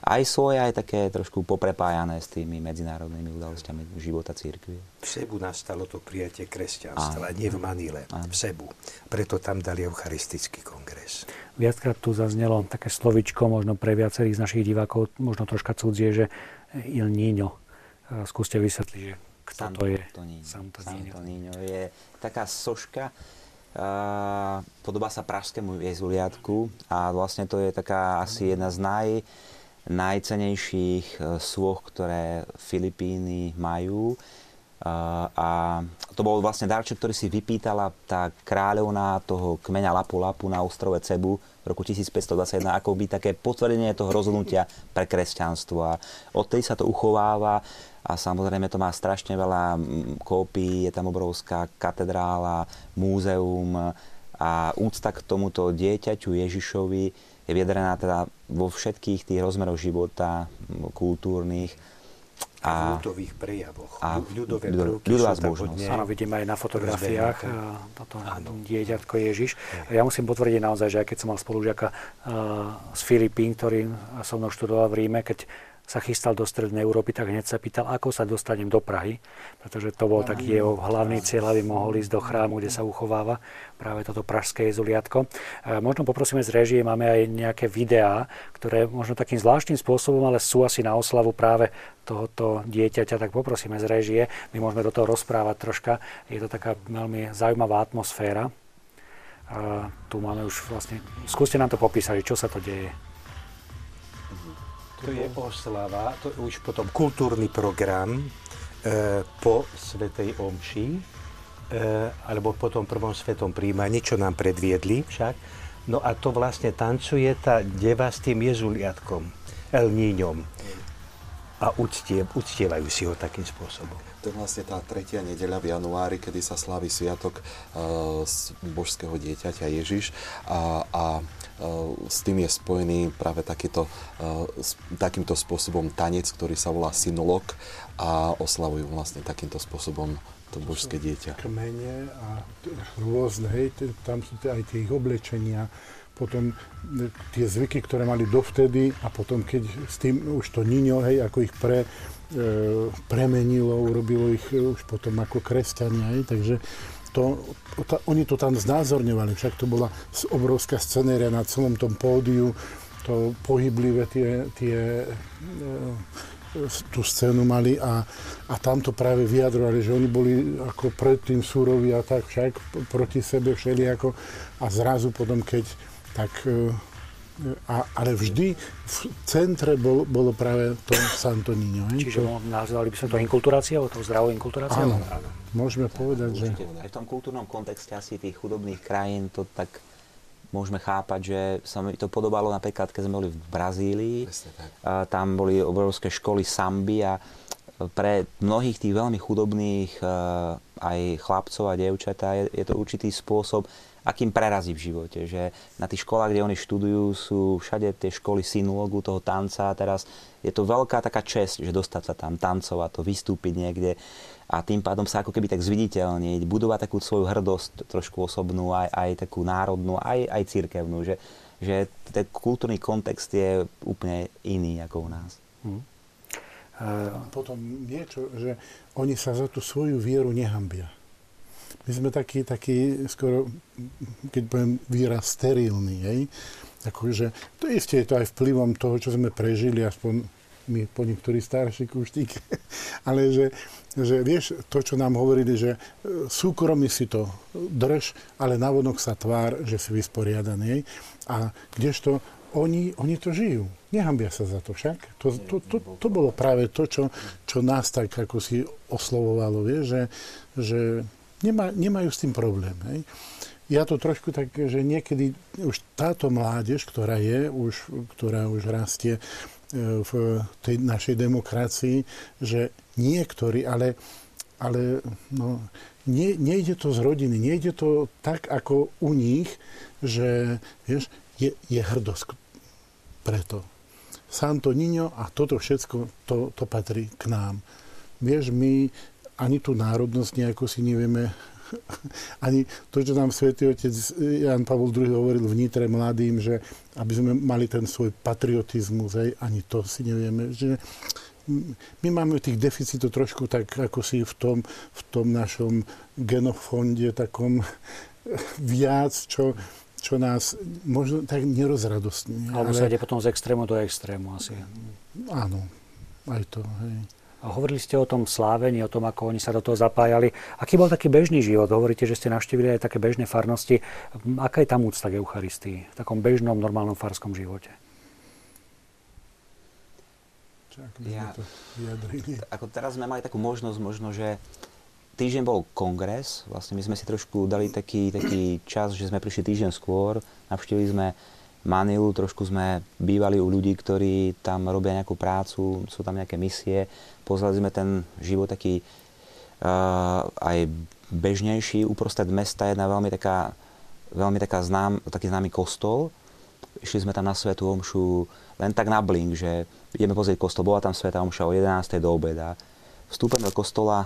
[SPEAKER 6] aj svoje, aj také trošku poprepájané s tými medzinárodnými udalosťami života církvy.
[SPEAKER 2] V Sebu nastalo to prijatie kresťanstva, nie v Manile, Áno. v Sebu. Preto tam dali Eucharistický kongres.
[SPEAKER 1] Viackrát tu zaznelo také slovičko, možno pre viacerých z našich divákov, možno troška cudzie, že Il Niño. Skúste vysvetliť, že kto Santo to je?
[SPEAKER 6] Santo Niño. Santo Niño je taká soška, podobá sa pražskému jezuliatku a vlastne to je taká asi jedna z naj, najcenejších uh, sôch, ktoré Filipíny majú. Uh, a to bol vlastne darček, ktorý si vypýtala tá kráľovná toho kmeňa Lapu Lapu na ostrove Cebu v roku 1521, ako by také potvrdenie toho rozhodnutia pre kresťanstvo. A odtedy sa to uchováva a samozrejme to má strašne veľa kópií, je tam obrovská katedrála, múzeum a úcta k tomuto dieťaťu Ježišovi je vyjadrená teda vo všetkých tých rozmeroch života, kultúrnych.
[SPEAKER 2] A, v ľudových prejavoch.
[SPEAKER 6] A ľudové prvky ľudová zbožnosť.
[SPEAKER 1] Áno, vidíme aj na fotografiách toto dieťatko Ježiš. A ja musím potvrdiť naozaj, že aj keď som mal spolužiaka z Filipín, ktorý so mnou študoval v Ríme, keď sa chystal do Strednej Európy, tak hneď sa pýtal, ako sa dostanem do Prahy, pretože to bol taký jeho hlavný cieľ, aby mohol ísť do chrámu, kde sa uchováva práve toto pražské jezuliatko. Možno poprosíme z režie, máme aj nejaké videá, ktoré možno takým zvláštnym spôsobom, ale sú asi na oslavu práve tohoto dieťaťa, tak poprosíme z režie. My môžeme do toho rozprávať troška. Je to taká veľmi zaujímavá atmosféra. A tu máme už vlastne... Skúste nám to popísať, čo sa to deje.
[SPEAKER 2] To je oslava, to je už potom kultúrny program e, po Svetej Omši, e, alebo po tom prvom svetom príjmaní, čo nám predviedli však. No a to vlastne tancuje tá deva s tým jezuliatkom, El Niñom. A uctie, uctievajú si ho takým spôsobom.
[SPEAKER 5] To je vlastne tá tretia nedeľa v januári, kedy sa slaví sviatok uh, božského dieťaťa Ježiš. A, a s tým je spojený práve takýto, s, takýmto spôsobom tanec, ktorý sa volá synolog a oslavujú vlastne takýmto spôsobom to božské dieťa.
[SPEAKER 3] Kmene a rôzne, hej, tam sú aj tie ich oblečenia, potom tie zvyky, ktoré mali dovtedy a potom keď s tým už to Niňo, hej, ako ich pre, E, premenilo, urobilo ich už potom ako kresťania. Aj, takže to, to, oni to tam znázorňovali, však to bola obrovská scenéria na celom tom pódiu, to pohyblivé tie, tie e, tú scénu mali a, a tam to práve vyjadrovali, že oni boli ako predtým súroví a tak však proti sebe všelijako a zrazu potom, keď tak e, a, ale vždy v centre bol, bolo práve to Santo Niño.
[SPEAKER 1] Čiže to... nazvali by sme to inkulturáciou, to zdravou inkulturáciou?
[SPEAKER 3] Áno, áno. Môžeme povedať, že...
[SPEAKER 6] Aj v tom kultúrnom kontexte asi tých chudobných krajín to tak môžeme chápať, že sa mi to podobalo napríklad, keď sme boli v Brazílii. A tam boli obrovské školy samby a pre mnohých tých veľmi chudobných aj chlapcov a dievčatá, je, je to určitý spôsob, akým prerazí v živote. Že na tých školách, kde oni študujú, sú všade tie školy synulógu toho tanca a teraz je to veľká taká čest, že dostať sa tam, tancovať to, vystúpiť niekde a tým pádom sa ako keby tak zviditeľniť, budovať takú svoju hrdosť trošku osobnú, aj, aj takú národnú, aj, aj církevnú, že, že ten kultúrny kontext je úplne iný ako u nás. Hmm.
[SPEAKER 3] A potom niečo, že oni sa za tú svoju vieru nehambia. My sme takí, takí skoro, keď poviem výraz, sterilní, hej? Akože, to isté je to aj vplyvom toho, čo sme prežili, aspoň my po niektorí starší kuštík, ale že, že vieš, to, čo nám hovorili, že e, súkromí si to drž, ale navonok sa tvár, že si vysporiadaný. A kdežto oni, oni to žijú. Nehambia sa za to však. To, to, to, to bolo práve to, čo, čo nás tak ako si oslovovalo, vieš, že, že nemá, nemajú s tým problém. Hej. Ja to trošku tak, že niekedy už táto mládež, ktorá je, už, ktorá už rastie e, v tej našej demokracii, že niektorí, ale, ale no, nie, nejde to z rodiny, nejde to tak ako u nich, že vieš, je, je hrdosť preto. Santo Niño a toto všetko, to, to patrí k nám. Vieš, my ani tú národnosť nejako si nevieme ani to, čo nám svätý otec Jan Pavol II hovoril v mladým, že aby sme mali ten svoj patriotizmus, aj, ani to si nevieme. Že my máme tých deficitov trošku tak, ako si v tom, v tom našom genofonde takom viac, čo, čo nás možno tak nerozradostní.
[SPEAKER 1] Alebo ale... sa ide potom z extrému do extrému asi.
[SPEAKER 3] Áno, aj to. Hej.
[SPEAKER 1] A hovorili ste o tom slávení, o tom, ako oni sa do toho zapájali. Aký bol taký bežný život? Hovoríte, že ste navštívili aj také bežné farnosti. Aká je tam úcta k Eucharistii? V takom bežnom, normálnom farskom živote?
[SPEAKER 6] Ja, ako teraz sme mali takú možnosť, možno, že týždeň bol kongres, vlastne my sme si trošku dali taký, taký čas, že sme prišli týždeň skôr, navštívili sme Manilu, trošku sme bývali u ľudí, ktorí tam robia nejakú prácu, sú tam nejaké misie. Pozreli sme ten život taký uh, aj bežnejší. Uprostred mesta je jedna veľmi taká, veľmi taká znám, taký známy kostol. Išli sme tam na Svetu Omšu len tak na blink, že ideme pozrieť kostol. Bola tam Sveta Omša o 11. do obeda. Vstúpime do kostola,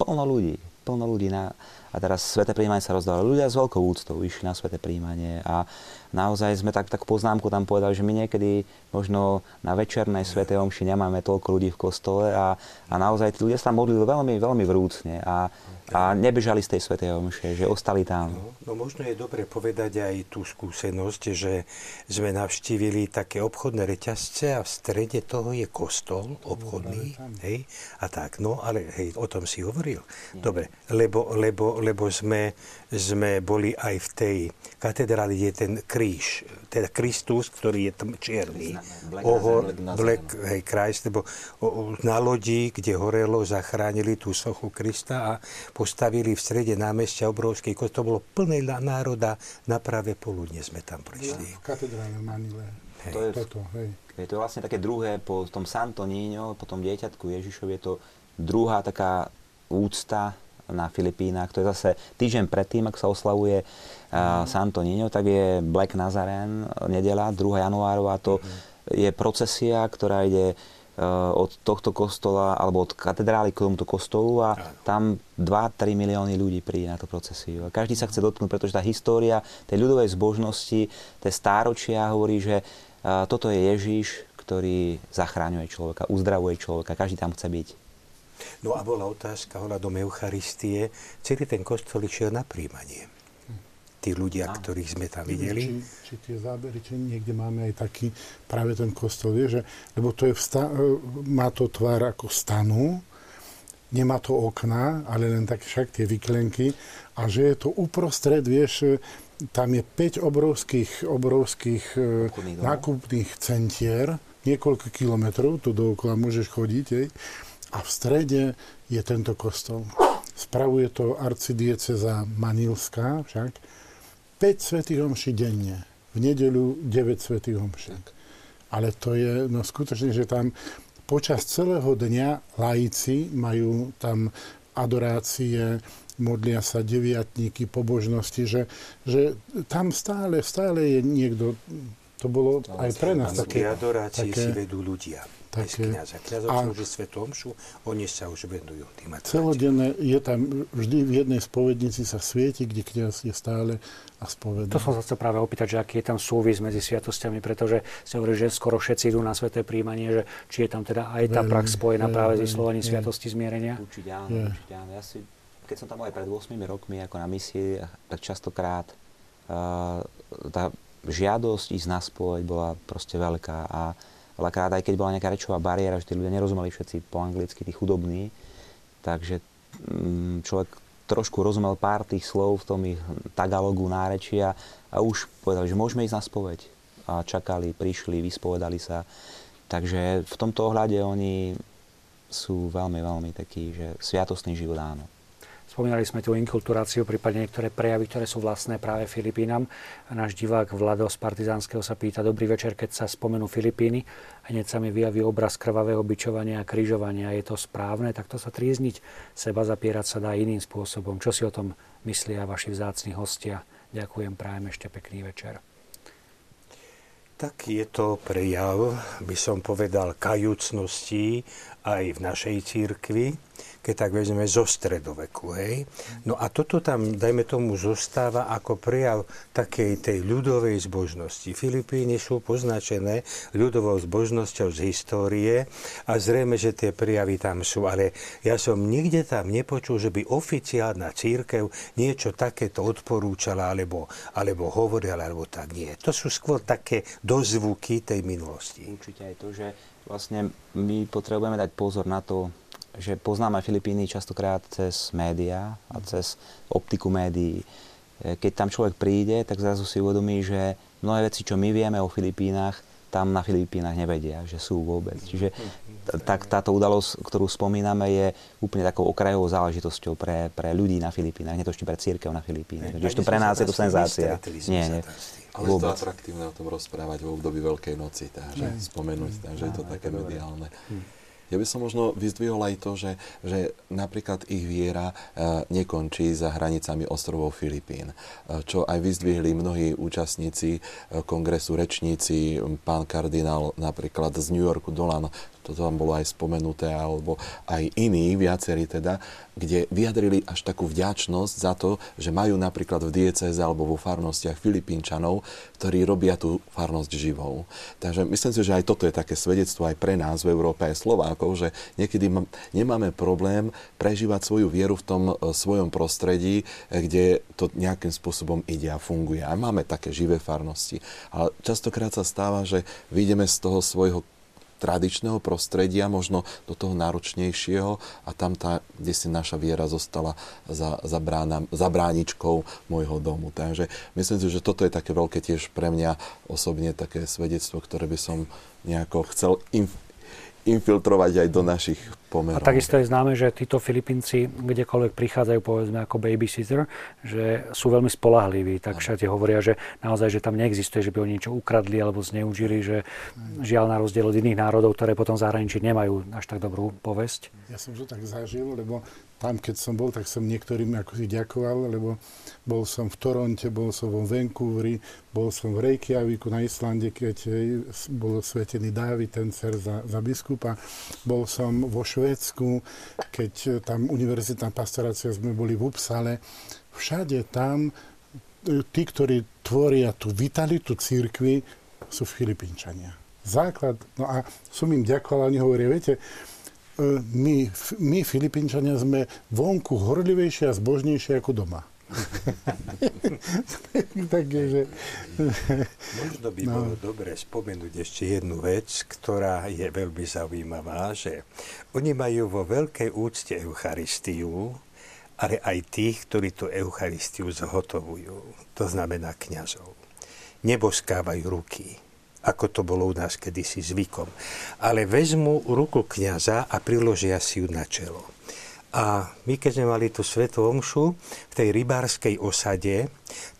[SPEAKER 6] plno ľudí, plno ľudí na, a teraz sveté príjmanie sa rozdávalo. Ľudia s veľkou úctou išli na sveté príjmanie a naozaj sme tak, tak poznámku tam povedali, že my niekedy možno na večernej svetej omši nemáme toľko ľudí v kostole a, a naozaj tí ľudia sa modlili veľmi, veľmi vrúcne a, a nebežali z tej svetej omše, že ostali tam.
[SPEAKER 2] No, no možno je dobre povedať aj tú skúsenosť, že sme navštívili také obchodné reťazce a v strede toho je kostol obchodný, hej, a tak, no ale hej, o tom si hovoril. Dobre, lebo, lebo, lebo sme, sme boli aj v tej katedráli, je ten kríž, teda Kristus, ktorý je tam čierny. Black, Ohor, Black, hej, Christ, lebo o, na lodi, kde horelo, zachránili tú sochu Krista a postavili v strede námestia obrovský kost. To bolo plné národa, na práve poludne sme tam prišli.
[SPEAKER 3] v katedrále Manile.
[SPEAKER 6] Hej. To je, Toto, hej. Je to vlastne také druhé, po tom Santo Niño, po tom dieťatku Ježišov, je to druhá taká úcta na Filipínach. To je zase týždeň predtým, ak sa oslavuje uh, Santo Niño, tak je Black Nazaren, nedela, 2. januárová. To mm. je procesia, ktorá ide uh, od tohto kostola, alebo od katedrály k tomuto kostolu a tam 2-3 milióny ľudí príde na tú procesiu. A každý sa chce dotknúť, pretože tá história tej ľudovej zbožnosti, tie stáročia hovorí, že uh, toto je Ježíš, ktorý zachráňuje človeka, uzdravuje človeka, každý tam chce byť.
[SPEAKER 2] No a bola otázka ohľadom Eucharistie. Celý ten kostol išiel na príjmanie. Tí ľudia, a. ktorých sme tam videli.
[SPEAKER 3] Či, či tie zábery, či niekde máme aj taký práve ten kostol, vie, že, lebo to je vsta- e, má to tvár ako stanu, nemá to okna, ale len tak však tie vyklenky a že je to uprostred, vieš, e, tam je 5 obrovských, obrovských e, nákupných centier, niekoľko kilometrov, tu dookola môžeš chodiť, hej a v strede je tento kostol. Spravuje to arcidieceza Manilská však. 5 svetých omší denne. V nedeľu 9 svetých omší. Ale to je, no skutočne, že tam počas celého dňa laici majú tam adorácie, modlia sa deviatníky, pobožnosti, že, že tam stále, stále je niekto, to bolo aj pre nás
[SPEAKER 2] také... adorácii také, si vedú ľudia. Také, kniaza. Kniaza slúži svetu omšu, oni sa už venujú tým
[SPEAKER 3] Celodenné je tam, vždy v jednej spovednici sa svieti, kde kniaz je stále a spovedá.
[SPEAKER 1] To som sa chcel práve opýtať, že aký je tam súvis medzi sviatosťami, pretože sa hovorí, že skoro všetci idú na sveté príjmanie, že či je tam teda aj tá prax spojená veľmi, práve s vyslovaním sviatosti zmierenia?
[SPEAKER 6] Určite áno, je. určite áno. Ja si, keď som tam bol aj pred 8 rokmi ako na misii, tak častokrát uh, tá žiadosť ísť na spoveď bola proste veľká a veľakrát aj keď bola nejaká rečová bariéra, že tí ľudia nerozumeli všetci po anglicky, tí chudobní, takže mm, človek trošku rozumel pár tých slov v tom ich tagalogu nárečia a už povedali, že môžeme ísť na spoveď. A čakali, prišli, vyspovedali sa. Takže v tomto ohľade oni sú veľmi, veľmi takí, že sviatostný život áno.
[SPEAKER 1] Spomínali sme tu inkulturáciu, prípadne niektoré prejavy, ktoré sú vlastné práve Filipínam. A náš divák Vlado z Partizánskeho sa pýta, dobrý večer, keď sa spomenú Filipíny, hneď sa mi vyjaví obraz krvavého bičovania a krížovania. Je to správne? Takto sa trízniť, seba zapierať sa dá iným spôsobom. Čo si o tom myslia vaši vzácni hostia? Ďakujem, prajem ešte pekný večer.
[SPEAKER 2] Tak je to prejav, by som povedal, kajúcnosti aj v našej církvi keď tak vezmeme zo stredoveku. Hej? No a toto tam, dajme tomu, zostáva ako prejav takej tej ľudovej zbožnosti. Filipíny sú poznačené ľudovou zbožnosťou z histórie a zrejme, že tie prejavy tam sú, ale ja som nikde tam nepočul, že by oficiálna církev niečo takéto odporúčala alebo, alebo hovorila, alebo tak nie. To sú skôr také dozvuky tej minulosti.
[SPEAKER 6] Určite aj to, že vlastne my potrebujeme dať pozor na to, že poznáme Filipíny častokrát cez médiá a cez optiku médií. E, keď tam človek príde, tak zrazu si uvedomí, že mnohé veci, čo my vieme o Filipínach, tam na Filipínach nevedia, že sú vôbec. Čiže tak táto udalosť, ktorú spomíname, je úplne takou okrajovou záležitosťou pre, pre ľudí na Filipínach, nie to ešte pre církev na Filipínach. Takže to pre nás je to senzácia. Nie, nie.
[SPEAKER 5] Ale je to atraktívne o tom rozprávať v období Veľkej noci, takže spomenúť, takže je to také mediálne. Hm. Ja by som možno vyzdvihol aj to, že, že napríklad ich viera e, nekončí za hranicami ostrovov Filipín, e, čo aj vyzdvihli mnohí účastníci e, kongresu, rečníci, pán kardinál napríklad z New Yorku Dolan, to tam bolo aj spomenuté, alebo aj iní, viacerí teda, kde vyjadrili až takú vďačnosť za to, že majú napríklad v dieceze alebo vo farnostiach Filipínčanov, ktorí robia tú farnosť živou. Takže myslím si, že aj toto je také svedectvo aj pre nás v Európe, aj Slovákov, že niekedy nemáme problém prežívať svoju vieru v tom e, svojom prostredí, e, kde to nejakým spôsobom ide a funguje. A máme také živé farnosti. Ale častokrát sa stáva, že vyjdeme z toho svojho tradičného prostredia, možno do toho náročnejšieho a tam tá, kde si naša viera zostala za, za, brána, za bráničkou môjho domu. Takže myslím si, že toto je také veľké tiež pre mňa osobne také svedectvo, ktoré by som nejako chcel im infiltrovať aj do našich pomerov.
[SPEAKER 1] A takisto je známe, že títo Filipínci kdekoľvek prichádzajú povedzme ako babysitter, že sú veľmi spolahliví. Tak všade hovoria, že naozaj, že tam neexistuje, že by oni niečo ukradli alebo zneužili, že žiaľ na rozdiel od iných národov, ktoré potom v zahraničí nemajú až tak dobrú povesť.
[SPEAKER 3] Ja som to tak zažil, lebo tam, keď som bol, tak som niektorým ako si ďakoval, lebo bol som v Toronte, bol som vo Vancouveri, bol som v Reykjaviku na Islande, keď bol svetený Dávid, ten cer za, za biskupa. Bol som vo Švédsku, keď tam univerzitná pastorácia sme boli v Upsale. Všade tam e, tí, ktorí tvoria tú vitalitu církvy, sú Filipínčania. Základ, no a som im ďakoval, oni hovoria, viete, E, my, my Filipínčania sme vonku horlivejšie a zbožnejšie ako doma.
[SPEAKER 2] Takže... Možno by no. bolo dobre spomenúť ešte jednu vec, ktorá je veľmi zaujímavá, že oni majú vo veľkej úcte Eucharistiu, ale aj tých, ktorí tú Eucharistiu zhotovujú. To znamená kňazov. Neboskávajú ruky ako to bolo u nás kedysi zvykom. Ale vezmu ruku kniaza a priložia si ju na čelo. A my, keď sme mali tú svetú omšu v tej rybárskej osade,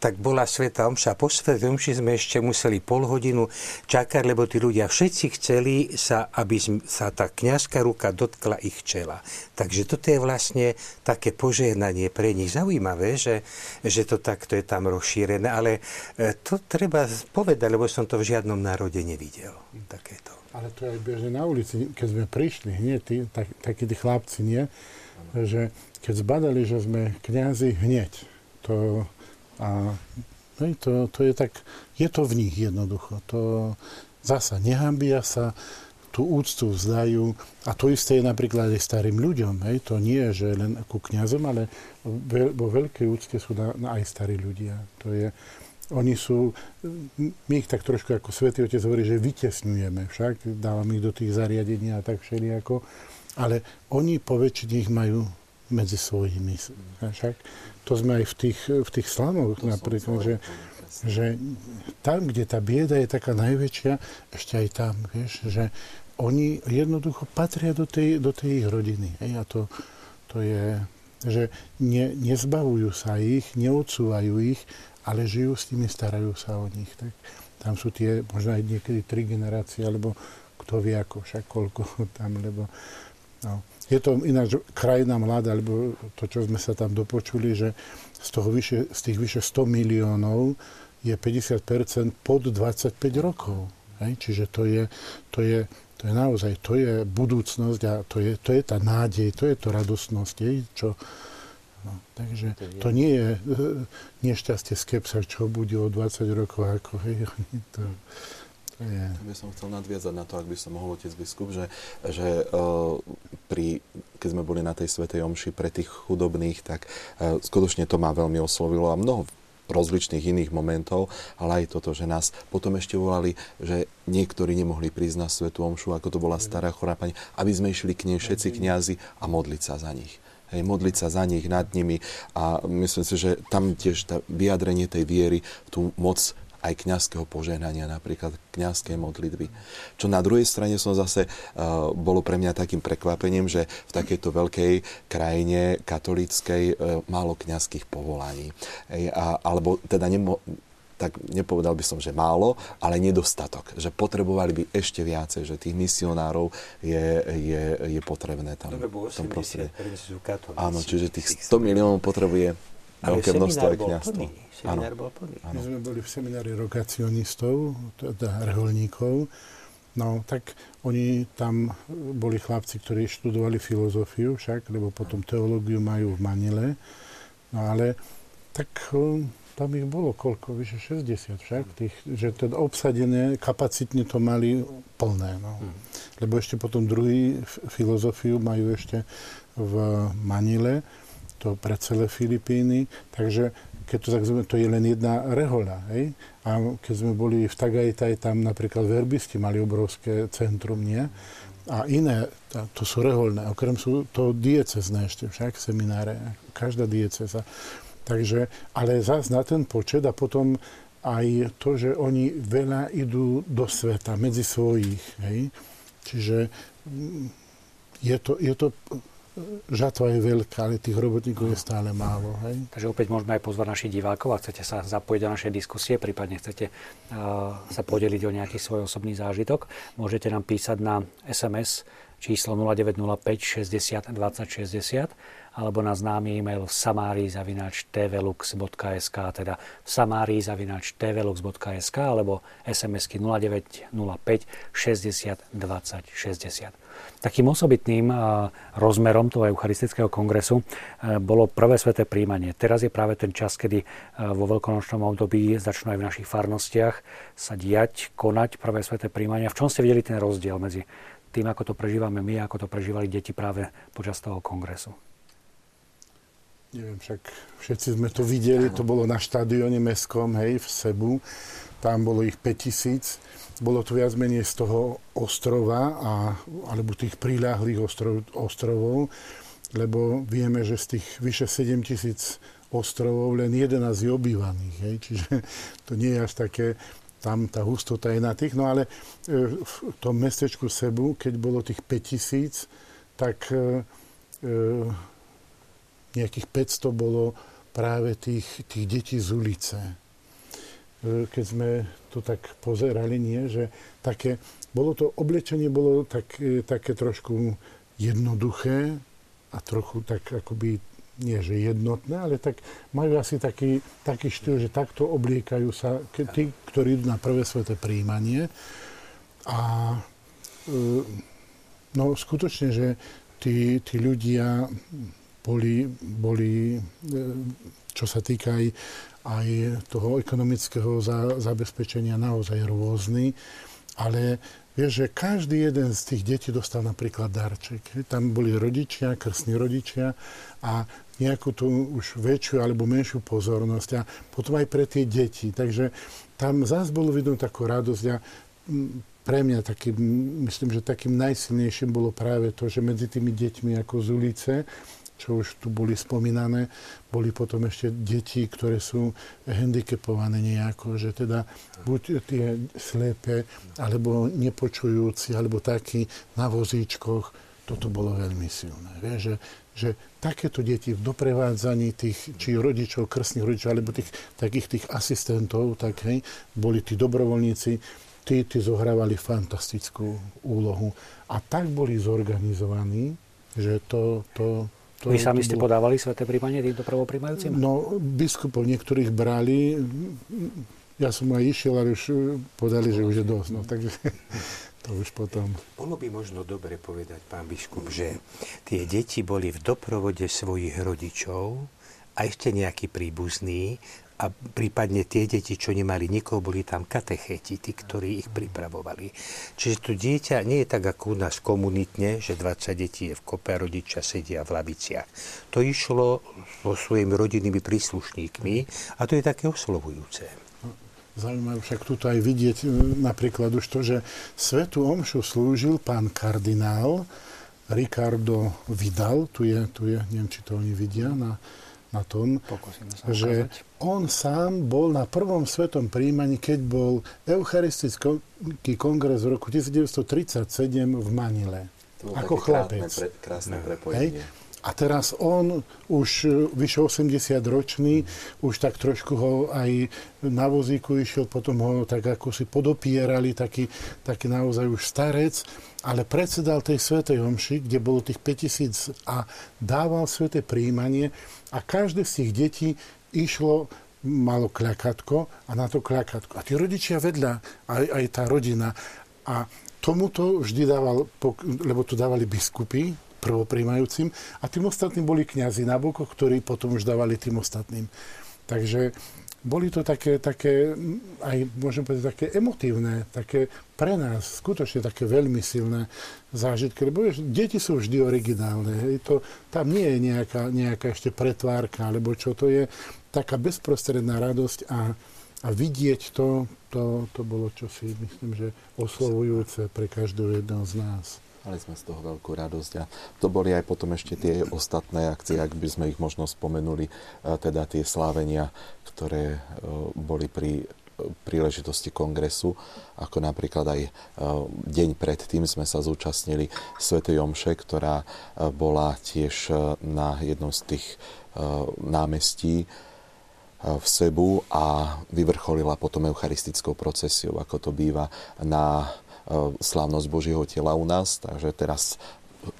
[SPEAKER 2] tak bola sveta omša. Po svetej omši sme ešte museli pol hodinu čakať, lebo tí ľudia všetci chceli sa, aby sa tá kniazka ruka dotkla ich čela. Takže toto je vlastne také požehnanie pre nich. Zaujímavé, že, že to takto je tam rozšírené, ale e, to treba povedať, lebo som to v žiadnom národe nevidel. Takéto.
[SPEAKER 3] Ale to je bežne na ulici, keď sme prišli, hneď tí, tak, takí tí chlapci, nie? Že keď zbadali, že sme kňazi hneď, to, a, hej, to, to je tak, je to v nich jednoducho. To zasa nehambia sa, tú úctu vzdajú a to isté je napríklad aj starým ľuďom. Hej. To nie je, že len ku kňazom, ale vo veľkej úcte sú na, na aj starí ľudia. To je, oni sú, my ich tak trošku ako Svetý Otec hovorí, že vytesňujeme však, dávame ich do tých zariadení a tak všelijako. Ale oni po väčšine ich majú medzi svojimi. Však to sme aj v tých, v tých slamoch napríklad, že, že tam, kde tá bieda je taká najväčšia, ešte aj tam, vieš, že oni jednoducho patria do tej, do tej ich rodiny. Hej, a to, to je, že ne, nezbavujú sa ich, neodsúvajú ich, ale žijú s nimi, starajú sa o nich. Tak tam sú tie, možno aj niekedy tri generácie, alebo kto vie ako, však koľko tam, lebo No. Je to ináč krajina mladá, lebo to, čo sme sa tam dopočuli, že z, toho vyše, z tých vyše 100 miliónov je 50% pod 25 rokov. Hej? Čiže to je, to, je, to je naozaj, to je budúcnosť a to je, to je tá nádej, to je to radosnosť, hej? čo, No, takže to nie je e, nešťastie skepsa, čo bude o 20 rokov, ako hej, to,
[SPEAKER 5] Ja by som chcel nadviazať na to, ak by som mohol otec biskup, že, že uh, pri, keď sme boli na tej Svetej Omši pre tých chudobných, tak uh, skutočne to ma veľmi oslovilo a mnoho rozličných iných momentov, ale aj toto, že nás potom ešte volali, že niektorí nemohli prísť na Svetú Omšu, ako to bola stará chorá pani, aby sme išli k nej všetci kňazi a modliť sa za nich. Hej, modliť sa za nich, nad nimi. A myslím si, že tam tiež tá vyjadrenie tej viery, tú moc aj kňazského požehnania, napríklad kňazskej modlitby. Čo na druhej strane som zase, uh, bolo pre mňa takým prekvapením, že v takejto veľkej krajine katolíckej uh, málo kňazských povolaní. Ej, a, alebo teda nemo, tak nepovedal by som, že málo, ale nedostatok. Že potrebovali by ešte viacej, že tých misionárov je, je, je potrebné tam v tom prostredí. Áno, čiže tých 100 miliónov potrebuje veľké množstvo aj kniazstva.
[SPEAKER 3] Seminár bol plný. My sme boli v seminári rogacionistov, teda reholníkov. No, tak oni tam boli chlapci, ktorí študovali filozofiu však, lebo potom teológiu majú v Manile. No ale tak tam ich bolo koľko, vyše 60 však, tých, že teda obsadené, kapacitne to mali plné. No. Hmm. Lebo ešte potom druhý filozofiu majú ešte v Manile to pre celé Filipíny, takže keď to tak zaujímavé, to je len jedna rehoľa. Hej? A keď sme boli v Tagajtaj, tam napríklad verbisti mali obrovské centrum, nie? A iné, to sú reholné, okrem sú to diecezné ešte však, semináre, každá dieceza. Takže, ale zás na ten počet a potom aj to, že oni veľa idú do sveta, medzi svojich, hej? Čiže mm, je to, je to žatva je veľká, ale tých robotníkov je stále málo. Hej?
[SPEAKER 1] Takže opäť môžeme aj pozvať našich divákov, ak chcete sa zapojiť do našej diskusie, prípadne chcete uh, sa podeliť o nejaký svoj osobný zážitok, môžete nám písať na SMS číslo 0905 60 20 60 alebo na známy e-mail v samári.tvlux.sk teda v samári.tvlux.sk alebo SMS-ky 0905 60 20 60. Takým osobitným rozmerom toho Eucharistického kongresu bolo prvé sveté príjmanie. Teraz je práve ten čas, kedy vo veľkonočnom období začnú aj v našich farnostiach sa diať, konať prvé sveté príjmania. V čom ste videli ten rozdiel medzi tým, ako to prežívame my, ako to prežívali deti práve počas toho kongresu?
[SPEAKER 3] Neviem, však všetci sme to videli, to bolo na štadióne mestskom, hej, v Sebu. Tam bolo ich 5000 bolo to viac menej z toho ostrova, a, alebo tých príľahlých ostrov, ostrovov, lebo vieme, že z tých vyše 7 tisíc ostrovov len 11 je obývaných. Hej? Čiže to nie je až také, tam tá hustota je na tých. No ale e, v tom mestečku Sebu, keď bolo tých 5 tisíc, tak e, e, nejakých 500 bolo práve tých, tých detí z ulice. E, keď sme to tak pozerali, nie, že také, bolo to oblečenie bolo tak, e, také trošku jednoduché a trochu tak akoby nie že jednotné, ale tak majú asi taký, taký štýl, že takto obliekajú sa tí, ktorí idú na prvé sveté príjmanie. A e, no skutočne, že tí, tí ľudia boli, boli, čo sa týka aj aj toho ekonomického za, zabezpečenia naozaj rôzny, ale vieš, že každý jeden z tých detí dostal napríklad darček. Tam boli rodičia, krstní rodičia a nejakú tú už väčšiu alebo menšiu pozornosť a potom aj pre tie deti. Takže tam zás bolo vidno takú radosť a pre mňa takým, myslím, že takým najsilnejším bolo práve to, že medzi tými deťmi ako z ulice čo už tu boli spomínané, boli potom ešte deti, ktoré sú handicapované nejako, že teda buď tie slépe, alebo nepočujúci, alebo takí na vozíčkoch, toto bolo veľmi silné. Vieš, že, že takéto deti v doprevádzaní tých, či rodičov, krstných rodičov, alebo tých takých tých asistentov, tak hej, boli tí dobrovoľníci, tí, tí zohrávali fantastickú úlohu. A tak boli zorganizovaní, že to, to,
[SPEAKER 1] to, Vy sami ste bolo... podávali sveté príjmanie týmto prvopríjmajúcim?
[SPEAKER 3] No, biskupov niektorých brali. Ja som aj išiel, ale už podali, že už je dosť. No, takže to už potom...
[SPEAKER 2] Bolo by možno dobre povedať, pán biskup, že tie deti boli v doprovode svojich rodičov a ešte nejaký príbuzný a prípadne tie deti, čo nemali nikoho, boli tam katecheti, tí, ktorí ich pripravovali. Čiže to dieťa nie je tak ako u nás komunitne, že 20 detí je v kope a rodičia sedia v laviciach. To išlo so svojimi rodinnými príslušníkmi a to je také oslovujúce.
[SPEAKER 3] Zaujímavé však tu aj vidieť e, napríklad už to, že Svetu Omšu slúžil pán kardinál Ricardo Vidal, tu je, tu je, neviem, či to oni vidia na, na tom, že on sám bol na prvom svetom príjmaní, keď bol Eucharistický kongres v roku 1937 v Manile.
[SPEAKER 5] To ako chlapec. Krásne, pre, krásne prepojenie. Hej?
[SPEAKER 3] A teraz on, už vyše 80 ročný, už tak trošku ho aj na vozíku išiel, potom ho tak ako si podopierali, taký, taký naozaj už starec, ale predsedal tej svetej homši, kde bolo tých 5000 a dával sveté príjmanie a každé z tých detí išlo malo kľakatko a na to kľakatko. A tí rodičia vedľa, aj, aj tá rodina. A tomuto vždy dával, lebo tu dávali biskupy, prvopríjmajúcim a tým ostatným boli kňazi na bokoch, ktorí potom už dávali tým ostatným. Takže boli to také, také, aj môžem povedať, také emotívne, také pre nás skutočne také veľmi silné zážitky, lebo vieš, deti sú vždy originálne. Hej, to, tam nie je nejaká, nejaká ešte pretvárka, alebo čo, to je taká bezprostredná radosť a, a vidieť to, to, to bolo čosi, myslím, že oslovujúce pre každého jedného z nás.
[SPEAKER 5] Mali sme z toho veľkú radosť a to boli aj potom ešte tie ostatné akcie, ak by sme ich možno spomenuli, teda tie slávenia, ktoré e, boli pri e, príležitosti kongresu, ako napríklad aj e, deň predtým sme sa zúčastnili Svetej Omše, ktorá bola tiež na jednom z tých námestí v Sebu a vyvrcholila potom eucharistickou procesiou, ako to býva na E, slávnosť Božieho tela u nás, takže teraz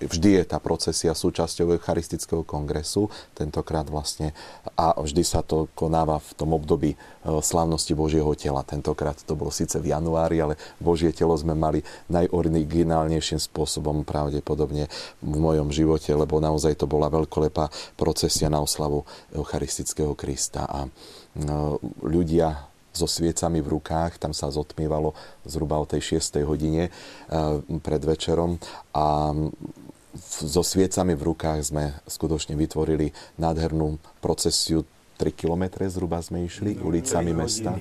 [SPEAKER 5] vždy je tá procesia súčasťou Eucharistického kongresu, tentokrát vlastne, a vždy sa to konáva v tom období e, slávnosti Božieho tela. Tentokrát to bolo síce v januári, ale Božie telo sme mali najoriginálnejším spôsobom pravdepodobne v mojom živote, lebo naozaj to bola veľkolepá procesia na oslavu Eucharistického Krista a e, ľudia so sviecami v rukách, tam sa zotmievalo zhruba o tej 6. hodine eh, pred večerom a so sviecami v rukách sme skutočne vytvorili nádhernú procesiu 3 kilometre zhruba sme išli ulicami mesta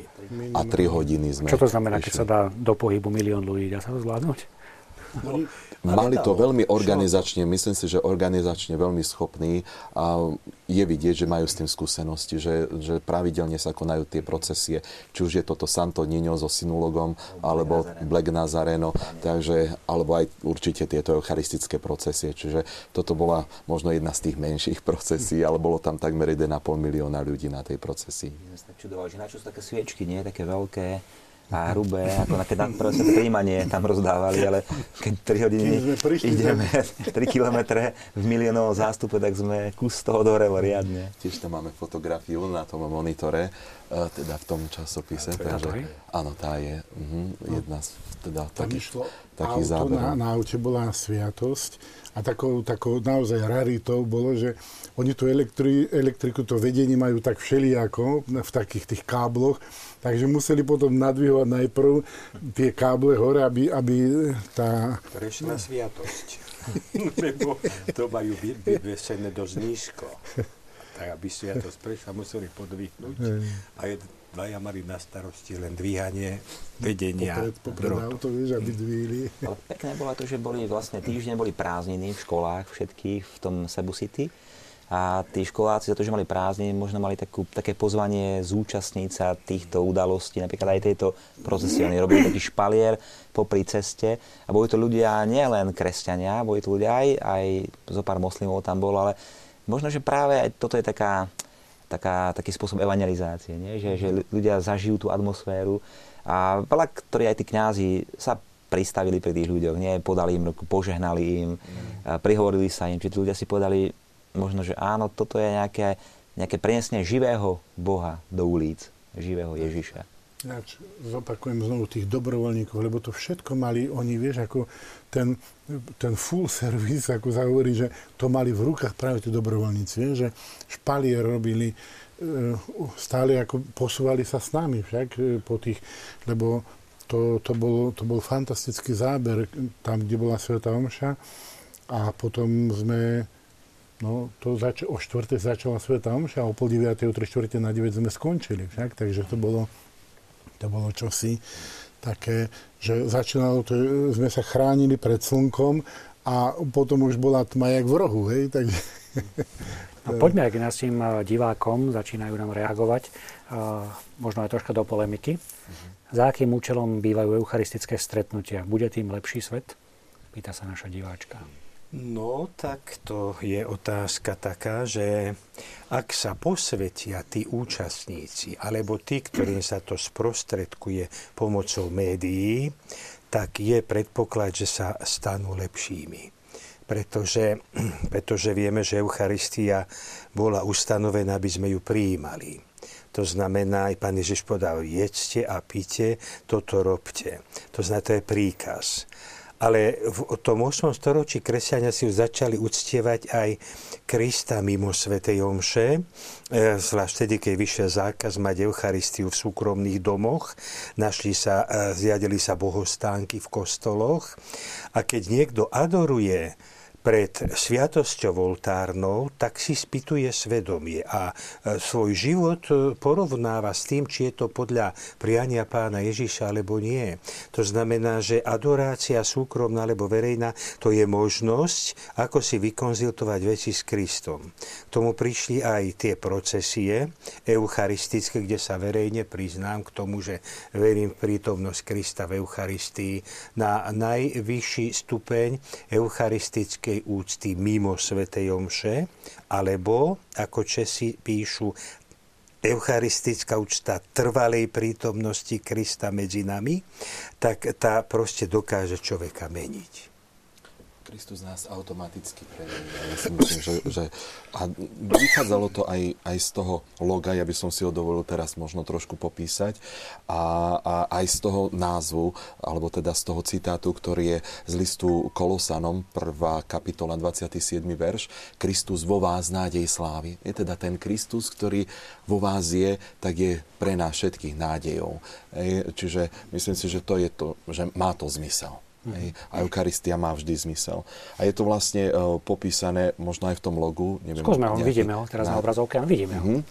[SPEAKER 5] a 3 hodiny sme
[SPEAKER 1] Čo to znamená, išli. keď sa dá do pohybu milión ľudí? Dá sa to zvládnuť?
[SPEAKER 5] No, Mali to veľmi organizačne, myslím si, že organizačne veľmi schopní a je vidieť, že majú s tým skúsenosti, že, že pravidelne sa konajú tie procesie, či už je toto Santo Niño so synulogom, alebo Black Nazareno, takže, alebo aj určite tieto eucharistické procesie, čiže toto bola možno jedna z tých menších procesí, ale bolo tam takmer 1,5 milióna ľudí na tej procesii.
[SPEAKER 6] Ja sa tak čudoval, že na čo sú také sviečky, nie? Také veľké a hrubé, ako na keď prvé sveté príjmanie tam rozdávali, ale keď 3 hodiny ideme 3 kilometre v miliónovom zástupe, tak sme kus toho dorelo riadne.
[SPEAKER 5] Tiež tam máme fotografiu na tom monitore, e, teda v tom časopise.
[SPEAKER 1] A takže,
[SPEAKER 5] áno, tá je uh-huh, jedna z teda, takých,
[SPEAKER 3] takých záberov. Na, na aute bola sviatosť a takou, takou naozaj raritou bolo, že oni tú elektri, elektriku, to vedenie majú tak všelijako v takých tých kábloch, Takže museli potom nadvihovať najprv tie káble hore, aby, aby tá...
[SPEAKER 2] Prešla sviatosť. Lebo to majú vyvesené dosť nízko. Tak aby sviatosť prešla, museli podvihnúť. A je, dvaja mali na starosti len dvíhanie vedenia.
[SPEAKER 3] Popred, popred auto, vieš, aby dvíli.
[SPEAKER 6] Ale pekné bolo to, že boli vlastne týždne boli prázdniny v školách všetkých v tom Cebu City a tí školáci za to, že mali prázdniny, možno mali takú, také pozvanie zúčastniť sa týchto udalostí, napríklad aj tejto procesie. Oni robili taký špalier popri ceste a boli to ľudia nielen kresťania, boli to ľudia aj, aj zo pár moslimov tam bolo, ale možno, že práve aj toto je taká, taká, taký spôsob evangelizácie, nie? Že, že ľudia zažijú tú atmosféru a veľa, ktorí aj tí kňazi sa pristavili pri tých ľuďoch, nie? podali im ruku, požehnali im, mm. prihovorili sa im, či tí ľudia si povedali, možno, že áno, toto je nejaké, nejaké prenesenie živého Boha do ulic, živého Ježiša.
[SPEAKER 3] Ja zopakujem znovu tých dobrovoľníkov, lebo to všetko mali, oni vieš, ako ten, ten full service, ako sa hovorí, že to mali v rukách práve tí dobrovoľníci, že špalier robili, e, stále ako posúvali sa s nami však e, po tých, lebo to, to, bol, to bol fantastický záber tam, kde bola Sveta Omša a potom sme No, to zač- o štvrte začala Sveta Omša a o pol 9. o 3 štvrte na 9 sme skončili však, takže to bolo, to bolo čosi také, že začínalo to, sme sa chránili pred slnkom a potom už bola tma jak v rohu, hej, takže...
[SPEAKER 1] No, poďme aj k našim eh, divákom, začínajú nám reagovať, uh, možno aj troška do polemiky. Uh-huh. Za akým účelom bývajú eucharistické stretnutia? Bude tým lepší svet? Pýta sa naša diváčka.
[SPEAKER 2] No, tak to je otázka taká, že ak sa posvetia tí účastníci, alebo tí, ktorým sa to sprostredkuje pomocou médií, tak je predpoklad, že sa stanú lepšími. Pretože, pretože vieme, že Eucharistia bola ustanovená, aby sme ju prijímali. To znamená, aj pán Ježiš podal, jedzte a pite, toto robte. To znamená, to je príkaz ale v tom 8. storočí kresťania si už začali uctievať aj Krista mimo Svetej Omše, e, zvlášť vtedy, keď vyšiel zákaz mať Eucharistiu v súkromných domoch, našli sa, e, zjadili sa bohostánky v kostoloch a keď niekto adoruje pred sviatosťou oltárnou, tak si spýtuje svedomie a e, svoj život e, porovnáva s tým, či je to podľa priania pána Ježiša alebo nie. To znamená, že adorácia súkromná alebo verejná, to je možnosť, ako si vykonzultovať veci s Kristom. K tomu prišli aj tie procesie eucharistické, kde sa verejne priznám k tomu, že verím v prítomnosť Krista v Eucharistii na najvyšší stupeň eucharistické veľkej úcty mimo Svetej Omše, alebo, ako Česi píšu, eucharistická úcta trvalej prítomnosti Krista medzi nami, tak tá proste dokáže človeka meniť.
[SPEAKER 5] Kristus nás automaticky premení. Ja si myslím, že, že a vychádzalo to aj, aj z toho loga, ja by som si ho dovolil teraz možno trošku popísať, a, a aj z toho názvu, alebo teda z toho citátu, ktorý je z listu Kolosanom, 1. kapitola, 27. verš, Kristus vo vás nádej slávy. Je teda ten Kristus, ktorý vo vás je, tak je pre nás všetkých nádejou. Čiže myslím si, že to je to, že má to zmysel. Hej. A Eucharistia má vždy zmysel. A je to vlastne uh, popísané možno aj v tom logu.
[SPEAKER 1] Neviem, Skúsme ho, nejaký, vidíme ho teraz na, na obrazovke, a vidíme ho. Uh-huh.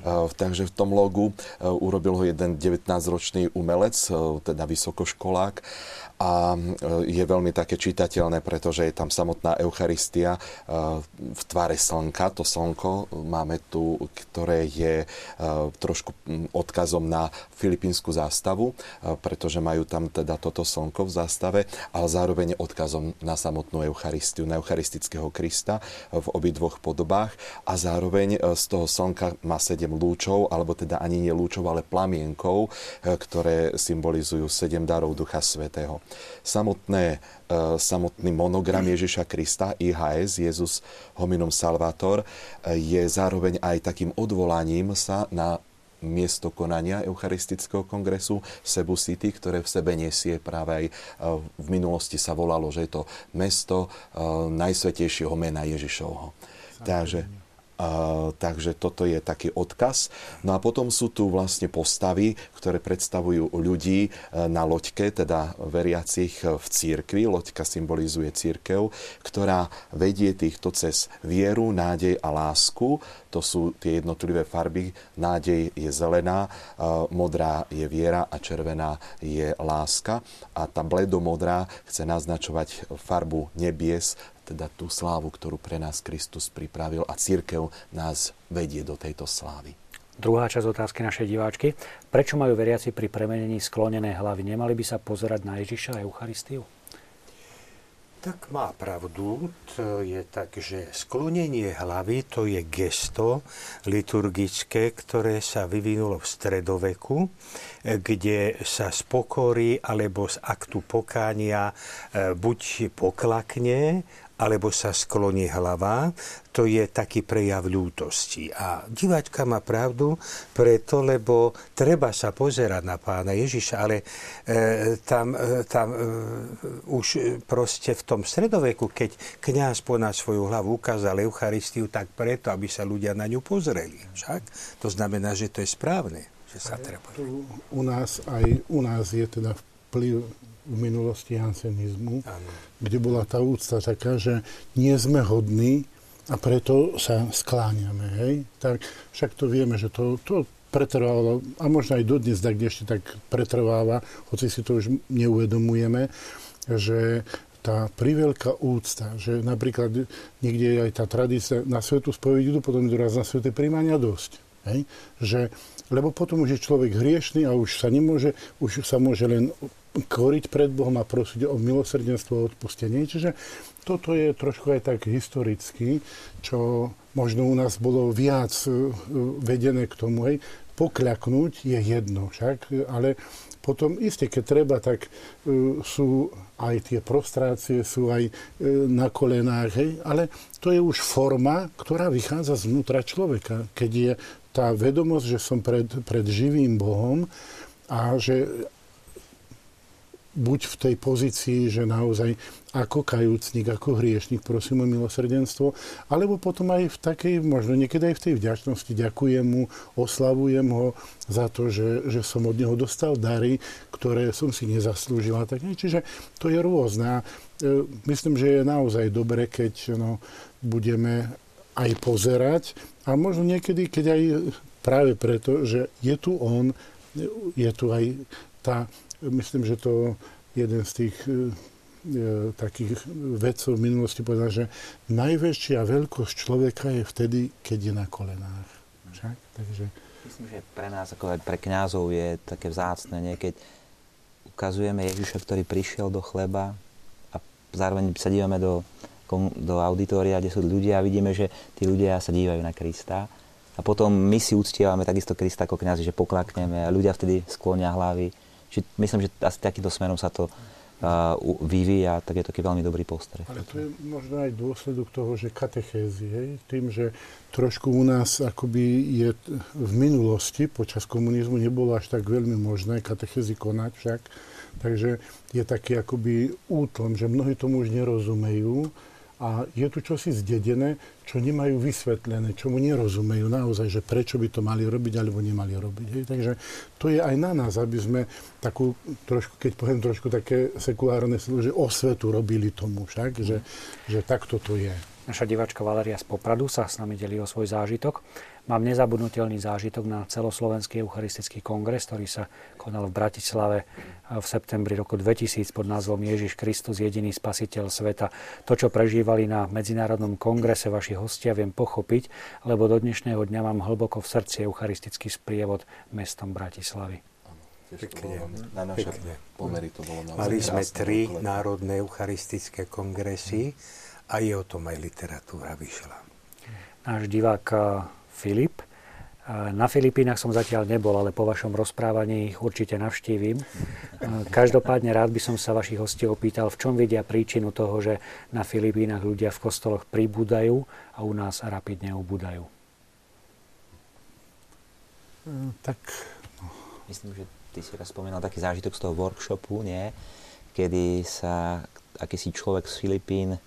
[SPEAKER 5] Uh, takže v tom logu uh, urobil ho jeden 19-ročný umelec, uh, teda vysokoškolák a je veľmi také čitateľné, pretože je tam samotná Eucharistia v tvare slnka. To slnko máme tu, ktoré je trošku odkazom na filipínsku zástavu, pretože majú tam teda toto slnko v zástave ale zároveň odkazom na samotnú Eucharistiu, na Eucharistického Krista v obidvoch podobách a zároveň e, z toho slnka má sedem lúčov, alebo teda ani nie lúčov, ale plamienkov, e, ktoré symbolizujú sedem darov Ducha Svetého. Samotné e, samotný monogram Ježiša Krista, IHS, Jezus hominum salvator, je zároveň aj takým odvolaním sa na miesto konania Eucharistického kongresu Cebu City, ktoré v sebe nesie práve aj e, v minulosti sa volalo, že je to mesto e, najsvetejšieho mena Ježišovho. Takže Uh, takže toto je taký odkaz. No a potom sú tu vlastne postavy, ktoré predstavujú ľudí uh, na loďke, teda veriacich v církvi. Loďka symbolizuje církev, ktorá vedie týchto cez vieru, nádej a lásku. To sú tie jednotlivé farby. Nádej je zelená, uh, modrá je viera a červená je láska. A tá bledomodrá chce naznačovať farbu nebies, teda tú slávu, ktorú pre nás Kristus pripravil a církev nás vedie do tejto slávy.
[SPEAKER 1] Druhá časť otázky našej diváčky. Prečo majú veriaci pri premenení sklonené hlavy? Nemali by sa pozerať na Ježiša a Eucharistiu?
[SPEAKER 2] Tak má pravdu. To je tak, že sklonenie hlavy to je gesto liturgické, ktoré sa vyvinulo v stredoveku, kde sa z pokory alebo z aktu pokánia e, buď poklakne alebo sa skloní hlava, to je taký prejav ľútosti. A diváčka má pravdu preto, lebo treba sa pozerať na pána Ježiša, ale e, tam, e, tam e, už proste v tom stredoveku, keď kňaz po nás svoju hlavu ukázal Eucharistiu, tak preto, aby sa ľudia na ňu pozreli. Však? To znamená, že to je správne, že sa treba.
[SPEAKER 3] U nás, aj u nás je teda vplyv v minulosti jansenizmu, ano. kde bola tá úcta taká, že nie sme hodní a preto sa skláňame. Hej? Tak, však to vieme, že to, to pretrvávalo, a možno aj dodnes tak ešte tak pretrváva, hoci si to už neuvedomujeme, že tá priveľká úcta, že napríklad niekde je aj tá tradícia na svetu spovedí idú, potom idú raz na sveté príjmania dosť. Hej? Že, lebo potom už je človek hriešný a už sa nemôže, už sa môže len koriť pred Bohom a prosiť o milosrdenstvo a odpustenie. Čiže toto je trošku aj tak historicky, čo možno u nás bolo viac e, vedené k tomu. Hej. Pokľaknúť je jedno však, ale potom isté, keď treba, tak uh, sú aj tie prostrácie, sú aj uh, na kolenách, hej, ale to je už forma, ktorá vychádza zvnútra človeka. Keď je tá vedomosť, že som pred, pred živým Bohom a že buď v tej pozícii, že naozaj ako kajúcnik, ako hriešnik prosím o milosrdenstvo, alebo potom aj v takej, možno niekedy aj v tej vďačnosti ďakujem mu, oslavujem ho za to, že, že som od neho dostal dary, ktoré som si nezaslúžila. Tak, čiže to je rôzne. E, myslím, že je naozaj dobre, keď no, budeme aj pozerať a možno niekedy, keď aj práve preto, že je tu on, je tu aj tá myslím, že to jeden z tých e, e, takých vedcov v minulosti povedal, že najväčšia veľkosť človeka je vtedy, keď je na kolenách. Však? Takže...
[SPEAKER 6] Myslím, že pre nás, ako aj pre kňazov, je také vzácne, nie? keď ukazujeme Ježiša, ktorý prišiel do chleba a zároveň sa dívame do, do auditória, kde sú ľudia a vidíme, že tí ľudia sa dívajú na Krista. A potom my si uctievame takisto Krista ako kňazi, že poklakneme a ľudia vtedy sklonia hlavy či myslím, že asi takýmto smerom sa to uh, vyvíja, tak je to taký veľmi dobrý postreh.
[SPEAKER 3] Ale to je možno aj dôsledok toho, že katechézy, hej? tým, že trošku u nás akoby je v minulosti, počas komunizmu nebolo až tak veľmi možné katechézy konať však, takže je taký akoby útlom, že mnohí tomu už nerozumejú a je tu čosi zdedené, čo nemajú vysvetlené, čo mu nerozumejú naozaj, že prečo by to mali robiť alebo nemali robiť. Hej. Takže to je aj na nás, aby sme takú trošku, keď poviem trošku také sekulárne slovo, že osvetu robili tomu však, že, že takto to je.
[SPEAKER 1] Naša diváčka Valeria z Popradu sa s nami delí o svoj zážitok. Mám nezabudnutelný zážitok na celoslovenský eucharistický kongres, ktorý sa konal v Bratislave v septembri roku 2000 pod názvom Ježiš Kristus, jediný spasiteľ sveta. To, čo prežívali na Medzinárodnom kongrese vaši hostia, viem pochopiť, lebo do dnešného dňa mám hlboko v srdci eucharistický sprievod mestom Bratislavy.
[SPEAKER 7] Pekne, na naše pekne. pomery to bolo naozaj
[SPEAKER 2] Mali sme tri národné eucharistické kongresy a je o tom aj literatúra vyšla.
[SPEAKER 1] Náš divák eh, Filip. Na Filipínach som zatiaľ nebol, ale po vašom rozprávaní ich určite navštívim. Každopádne rád by som sa vašich hostí opýtal, v čom vidia príčinu toho, že na Filipínach ľudia v kostoloch pribúdajú a u nás rapidne ubúdajú.
[SPEAKER 3] Tak...
[SPEAKER 6] No. Myslím, že ty si raz spomínal taký zážitok z toho workshopu, nie? Kedy sa akýsi človek z Filipín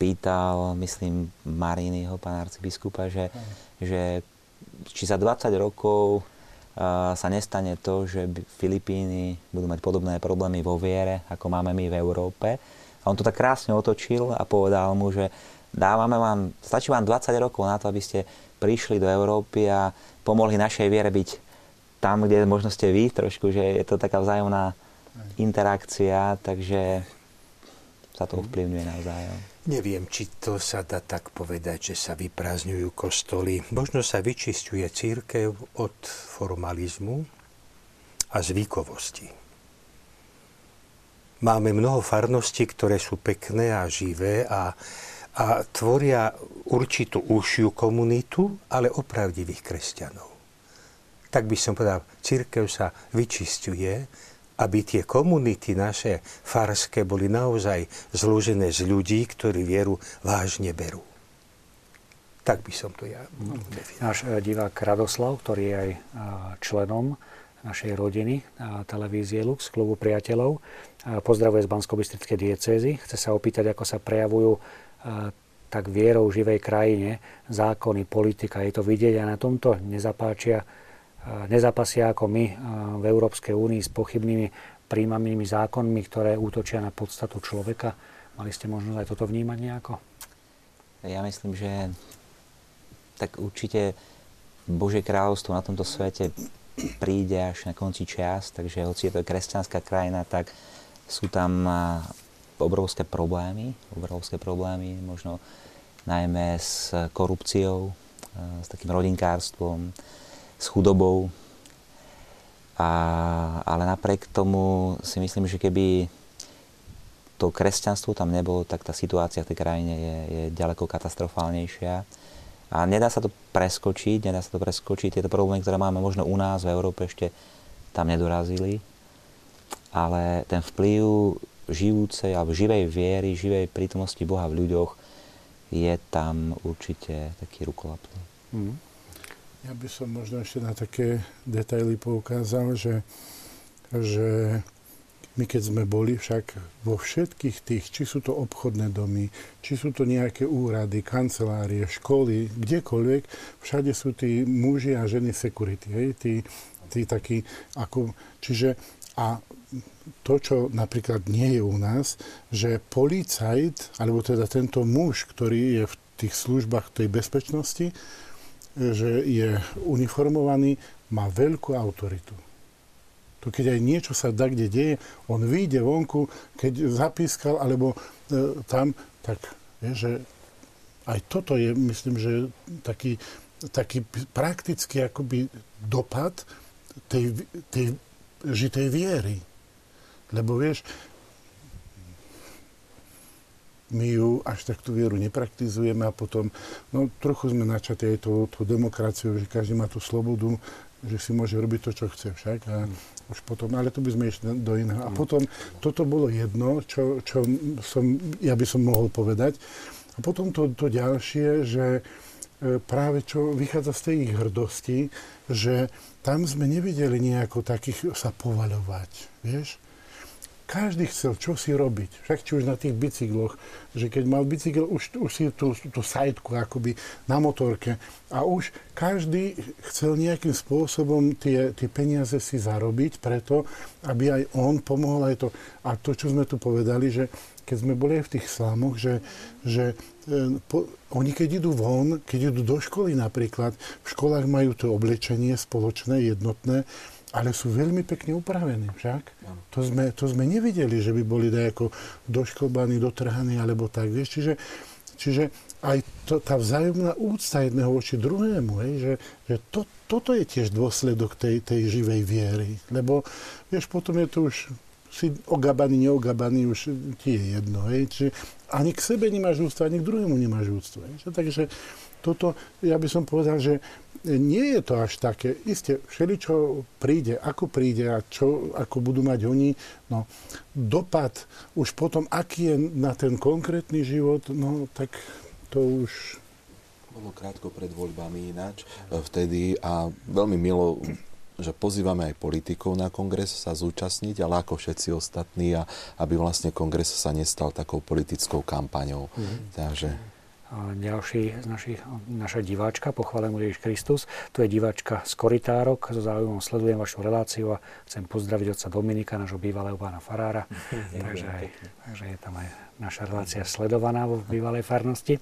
[SPEAKER 6] pýtal, myslím, Marínyho, pána arcibiskupa, že, že či za 20 rokov sa nestane to, že Filipíny budú mať podobné problémy vo viere, ako máme my v Európe. A on to tak krásne otočil a povedal mu, že dávame vám, stačí vám 20 rokov na to, aby ste prišli do Európy a pomohli našej viere byť tam, kde možno ste vy trošku, že je to taká vzájomná interakcia, takže sa to ovplyvňuje navzájom.
[SPEAKER 2] Neviem, či to sa dá tak povedať, že sa vyprázdňujú kostoly. Možno sa vyčisťuje církev od formalizmu a zvykovosti. Máme mnoho farností, ktoré sú pekné a živé a, a tvoria určitú užšiu komunitu, ale opravdivých kresťanov. Tak by som povedal, církev sa vyčisťuje aby tie komunity naše farské boli naozaj zložené z ľudí, ktorí vieru vážne berú. Tak by som to ja
[SPEAKER 1] definoval. Náš e, divák Radoslav, ktorý je aj e, členom našej rodiny televízie Lux, klubu priateľov, pozdravuje z bansko diecézy. Chce sa opýtať, ako sa prejavujú tak vierou živej krajine zákony, politika. Je to vidieť a na tomto nezapáčia nezapasia ako my v Európskej únii s pochybnými príjmanými zákonmi, ktoré útočia na podstatu človeka. Mali ste možnosť aj toto vnímať nejako?
[SPEAKER 6] Ja myslím, že tak určite Božie kráľovstvo na tomto svete príde až na konci čas, takže hoci je to kresťanská krajina, tak sú tam obrovské problémy, obrovské problémy, možno najmä s korupciou, s takým rodinkárstvom, s chudobou. A, ale napriek tomu si myslím, že keby to kresťanstvo tam nebolo, tak tá situácia v tej krajine je, je ďaleko katastrofálnejšia. A nedá sa to preskočiť, nedá sa to preskočiť. Tieto problémy, ktoré máme možno u nás v Európe, ešte tam nedorazili. Ale ten vplyv žijúcej alebo živej viery, živej prítomnosti Boha v ľuďoch je tam určite taký rukolapný. Mm.
[SPEAKER 3] Ja by som možno ešte na také detaily poukázal, že, že my keď sme boli však vo všetkých tých, či sú to obchodné domy, či sú to nejaké úrady, kancelárie, školy, kdekoľvek, všade sú tí muži a ženy security, hej, tí, tí takí, ako, čiže a to, čo napríklad nie je u nás, že policajt, alebo teda tento muž, ktorý je v tých službách tej bezpečnosti, že je uniformovaný, má veľkú autoritu. To keď aj niečo sa da kde deje, on vyjde vonku, keď zapískal, alebo e, tam, tak je, že aj toto je, myslím, že taký, taký praktický akoby dopad tej, tej žitej viery. Lebo vieš, my ju až tak tú vieru nepraktizujeme a potom, no trochu sme načatí aj tú, tú demokraciu, že každý má tú slobodu, že si môže robiť to, čo chce však. A mm. už potom, ale to by sme išli do iného. A mm. potom, toto bolo jedno, čo, čo som, ja by som mohol povedať. A potom to, to ďalšie, že e, práve čo vychádza z tej ich hrdosti, že tam sme nevideli nejako takých sa povaľovať, vieš? Každý chcel čo si robiť. Však či už na tých bicykloch, že keď mal bicykel, už, už si tú, tú sajtku akoby na motorke a už každý chcel nejakým spôsobom tie, tie peniaze si zarobiť preto, aby aj on pomohol aj to. A to, čo sme tu povedali, že keď sme boli aj v tých slámoch, že, že e, po, oni keď idú von, keď idú do školy napríklad, v školách majú to oblečenie spoločné, jednotné, ale sú veľmi pekne upravení však. To sme, to sme nevideli, že by boli dajako doškobaní, dotrhaní alebo tak, vieš. Čiže, čiže aj to, tá vzájomná úcta jedného voči druhému, hej, že, že to, toto je tiež dôsledok tej, tej živej viery. Lebo, vieš, potom je to už si ogabaný, neogabaný, už ti je jedno. Hej. Čiže ani k sebe nemáš úctu, ani k druhému nemáš úctu. Hej. Takže toto, ja by som povedal, že nie je to až také. Isté, všeličo príde, ako príde a čo, ako budú mať oni, no dopad už potom, aký je na ten konkrétny život, no tak to už...
[SPEAKER 5] Bolo krátko pred voľbami ináč e, vtedy a veľmi milo že pozývame aj politikov na kongres sa zúčastniť, ale ako všetci ostatní, a aby vlastne kongres sa nestal takou politickou kampaňou. Mm. Takže
[SPEAKER 1] ďalší z našich, naša diváčka, pochválen Ježiš Kristus. Tu je diváčka z Koritárok, so záujmom sledujem vašu reláciu a chcem pozdraviť otca Dominika, nášho bývalého pána Farára. takže, aj, takže je tam aj naša relácia sledovaná vo bývalej farnosti.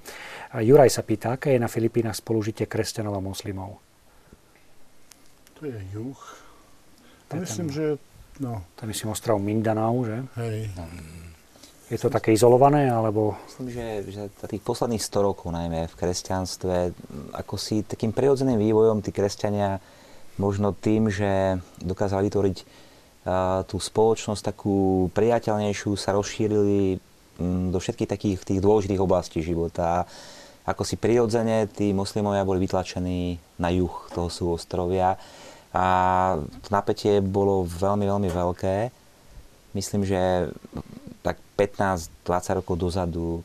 [SPEAKER 1] A Juraj sa pýta, aké je na Filipínach spolužitie kresťanov a moslimov?
[SPEAKER 3] To je juh. To myslím, že... No.
[SPEAKER 1] To je myslím ostrov Mindanao, že?
[SPEAKER 3] Hej. No.
[SPEAKER 1] Je to také izolované, alebo...
[SPEAKER 6] Myslím, že, že tých posledných 100 rokov najmä v kresťanstve, ako si takým prirodzeným vývojom tí kresťania možno tým, že dokázali vytvoriť tú spoločnosť takú priateľnejšiu, sa rozšírili do všetkých takých tých dôležitých oblastí života. Ako si prirodzene tí moslimovia boli vytlačení na juh toho súostrovia a to napätie bolo veľmi, veľmi veľké. Myslím, že 15-20 rokov dozadu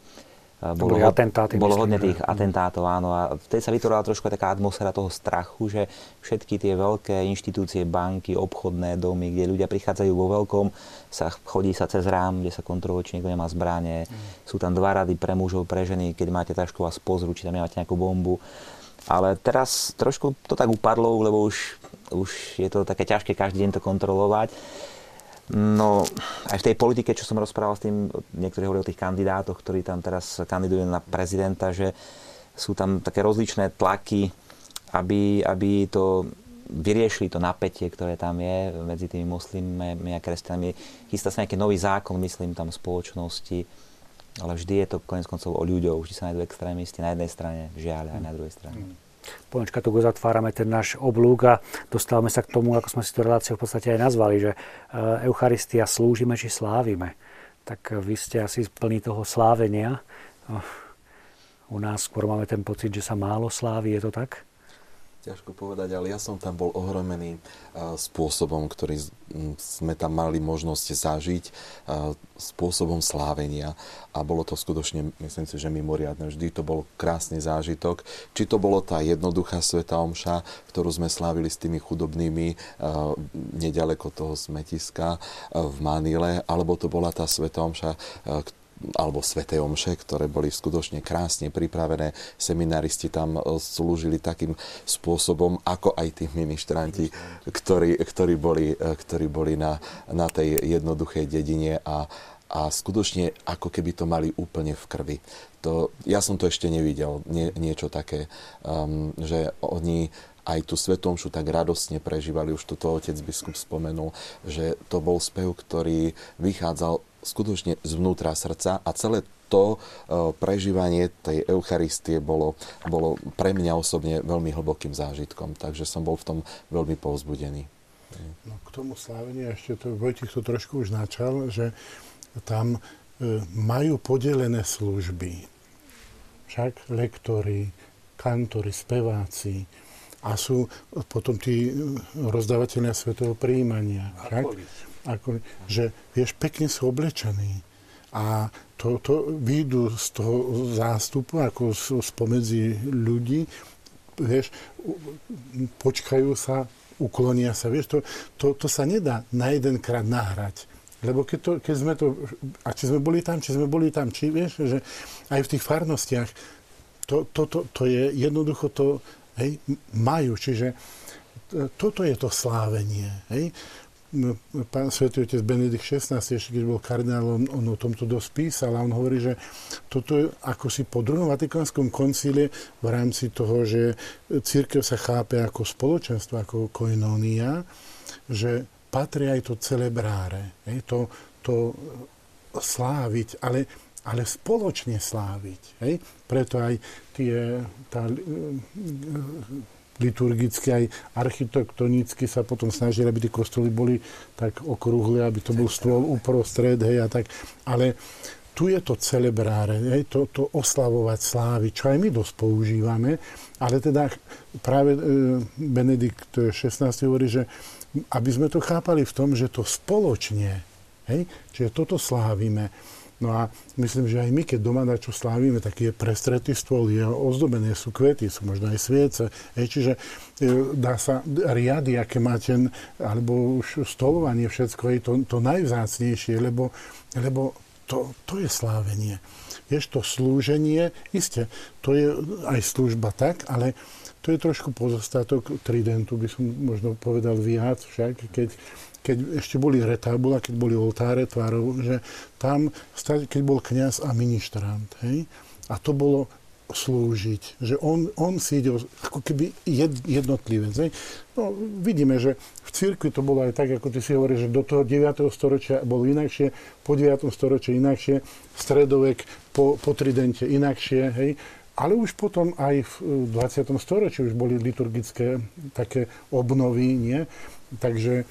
[SPEAKER 1] eh, bolo, boli atentáty,
[SPEAKER 6] bolo hodne tých že... atentátov, áno. A vtedy sa vytvorila trošku taká atmosféra toho strachu, že všetky tie veľké inštitúcie, banky, obchodné domy, kde ľudia prichádzajú vo veľkom, sa chodí sa cez rám, kde sa kontroluje, či niekto nemá zbranie. Mm. Sú tam dva rady pre mužov, pre ženy, keď máte tašku vás pozrú, či tam nemáte nejakú bombu. Ale teraz trošku to tak upadlo, lebo už, už je to také ťažké každý deň to kontrolovať. No, aj v tej politike, čo som rozprával s tým, niektorí hovorili o tých kandidátoch, ktorí tam teraz kandidujú na prezidenta, že sú tam také rozličné tlaky, aby, aby to vyriešili to napätie, ktoré tam je medzi tými muslimmi a kresťanmi. Chystá sa nejaký nový zákon, myslím, tam spoločnosti, ale vždy je to konec koncov o ľuďoch, vždy sa nájdú extrémisti na jednej strane, žiaľ, aj na druhej strane.
[SPEAKER 1] Ponečka, tu zatvárame ten náš oblúk a dostávame sa k tomu, ako sme si tú reláciu v podstate aj nazvali, že eh, Eucharistia slúžime či slávime. Tak vy ste asi plní toho slávenia. U nás skôr máme ten pocit, že sa málo slávi, je to tak?
[SPEAKER 5] Ťažko povedať, ale ja som tam bol ohromený spôsobom, ktorý sme tam mali možnosť zažiť, spôsobom slávenia. A bolo to skutočne, myslím si, že mimoriadne. Vždy to bol krásny zážitok. Či to bolo tá jednoduchá sveta omša, ktorú sme slávili s tými chudobnými nedaleko toho smetiska v Manile, alebo to bola tá sveta omša, alebo Svete Omše, ktoré boli skutočne krásne pripravené. Seminaristi tam e, slúžili takým spôsobom, ako aj tí ministranti, ktorí, ktorí boli, e, ktorí boli na, na tej jednoduchej dedine a, a skutočne ako keby to mali úplne v krvi. To, ja som to ešte nevidel, nie, niečo také, um, že oni aj tú svetomšu tak radostne prežívali, už toto otec biskup spomenul, že to bol spev, ktorý vychádzal skutočne zvnútra srdca a celé to e, prežívanie tej Eucharistie bolo, bolo pre mňa osobne veľmi hlbokým zážitkom, takže som bol v tom veľmi povzbudený.
[SPEAKER 3] No, k tomu sláveniu ešte to Vojtich to trošku už načal, že tam e, majú podelené služby. Však lektori, kantori, speváci a sú potom tí rozdávateľia svetového príjmania. Však? Ako, že, vieš, pekne sú oblečení. A to, to výjdu z toho zástupu, ako spomedzi ľudí, vieš, počkajú sa, uklonia sa, vieš, to, to, to sa nedá na jedenkrát nahrať. Lebo keď, to, keď sme to, a či sme boli tam, či sme boli tam, či vieš, že aj v tých farnostiach, to, to, to, to je jednoducho to, hej, majú, čiže toto je to slávenie, hej. Pán svätý otec Benedikt XVI, ešte keď bol kardinál, on, o tomto dosť písal a on hovorí, že toto je ako si po druhom vatikánskom koncíle v rámci toho, že církev sa chápe ako spoločenstvo, ako koinónia, že patrí aj to celebráre, hej, to, to sláviť, ale, ale spoločne sláviť. Hej? Preto aj tie, tá, liturgicky aj architektonicky sa potom snažili, aby tie kostoly boli tak okrúhle, aby to bol stôl uprostred, hej, a tak. Ale tu je to celebráre, hej, to, to oslavovať slávy, čo aj my dosť používame, ale teda práve e, Benedikt XVI hovorí, že aby sme to chápali v tom, že to spoločne, hej, čiže toto slávime. No a myslím, že aj my, keď doma na čo slávime, tak je prestretý stôl, je ozdobené, sú kvety, sú možno aj sviece. Hej, čiže e, dá sa riady, aké máte, alebo už stolovanie, všetko je to, to najvzácnejšie, lebo, lebo to, to je slávenie. Vieš, to slúženie, iste, to je aj služba tak, ale to je trošku pozostatok tridentu, by som možno povedal viac však, keď keď ešte boli retábula, keď boli oltáre tvárov, že tam, keď bol kňaz a ministrant, hej, a to bolo slúžiť, že on, on si ide ako keby jed, jednotlivec. Hej. No, vidíme, že v cirkvi to bolo aj tak, ako ty si hovoríš, že do toho 9. storočia bolo inakšie, po 9. storočí inakšie, stredovek po, po tridente inakšie, hej. Ale už potom aj v 20. storočí už boli liturgické také obnovy, nie? Takže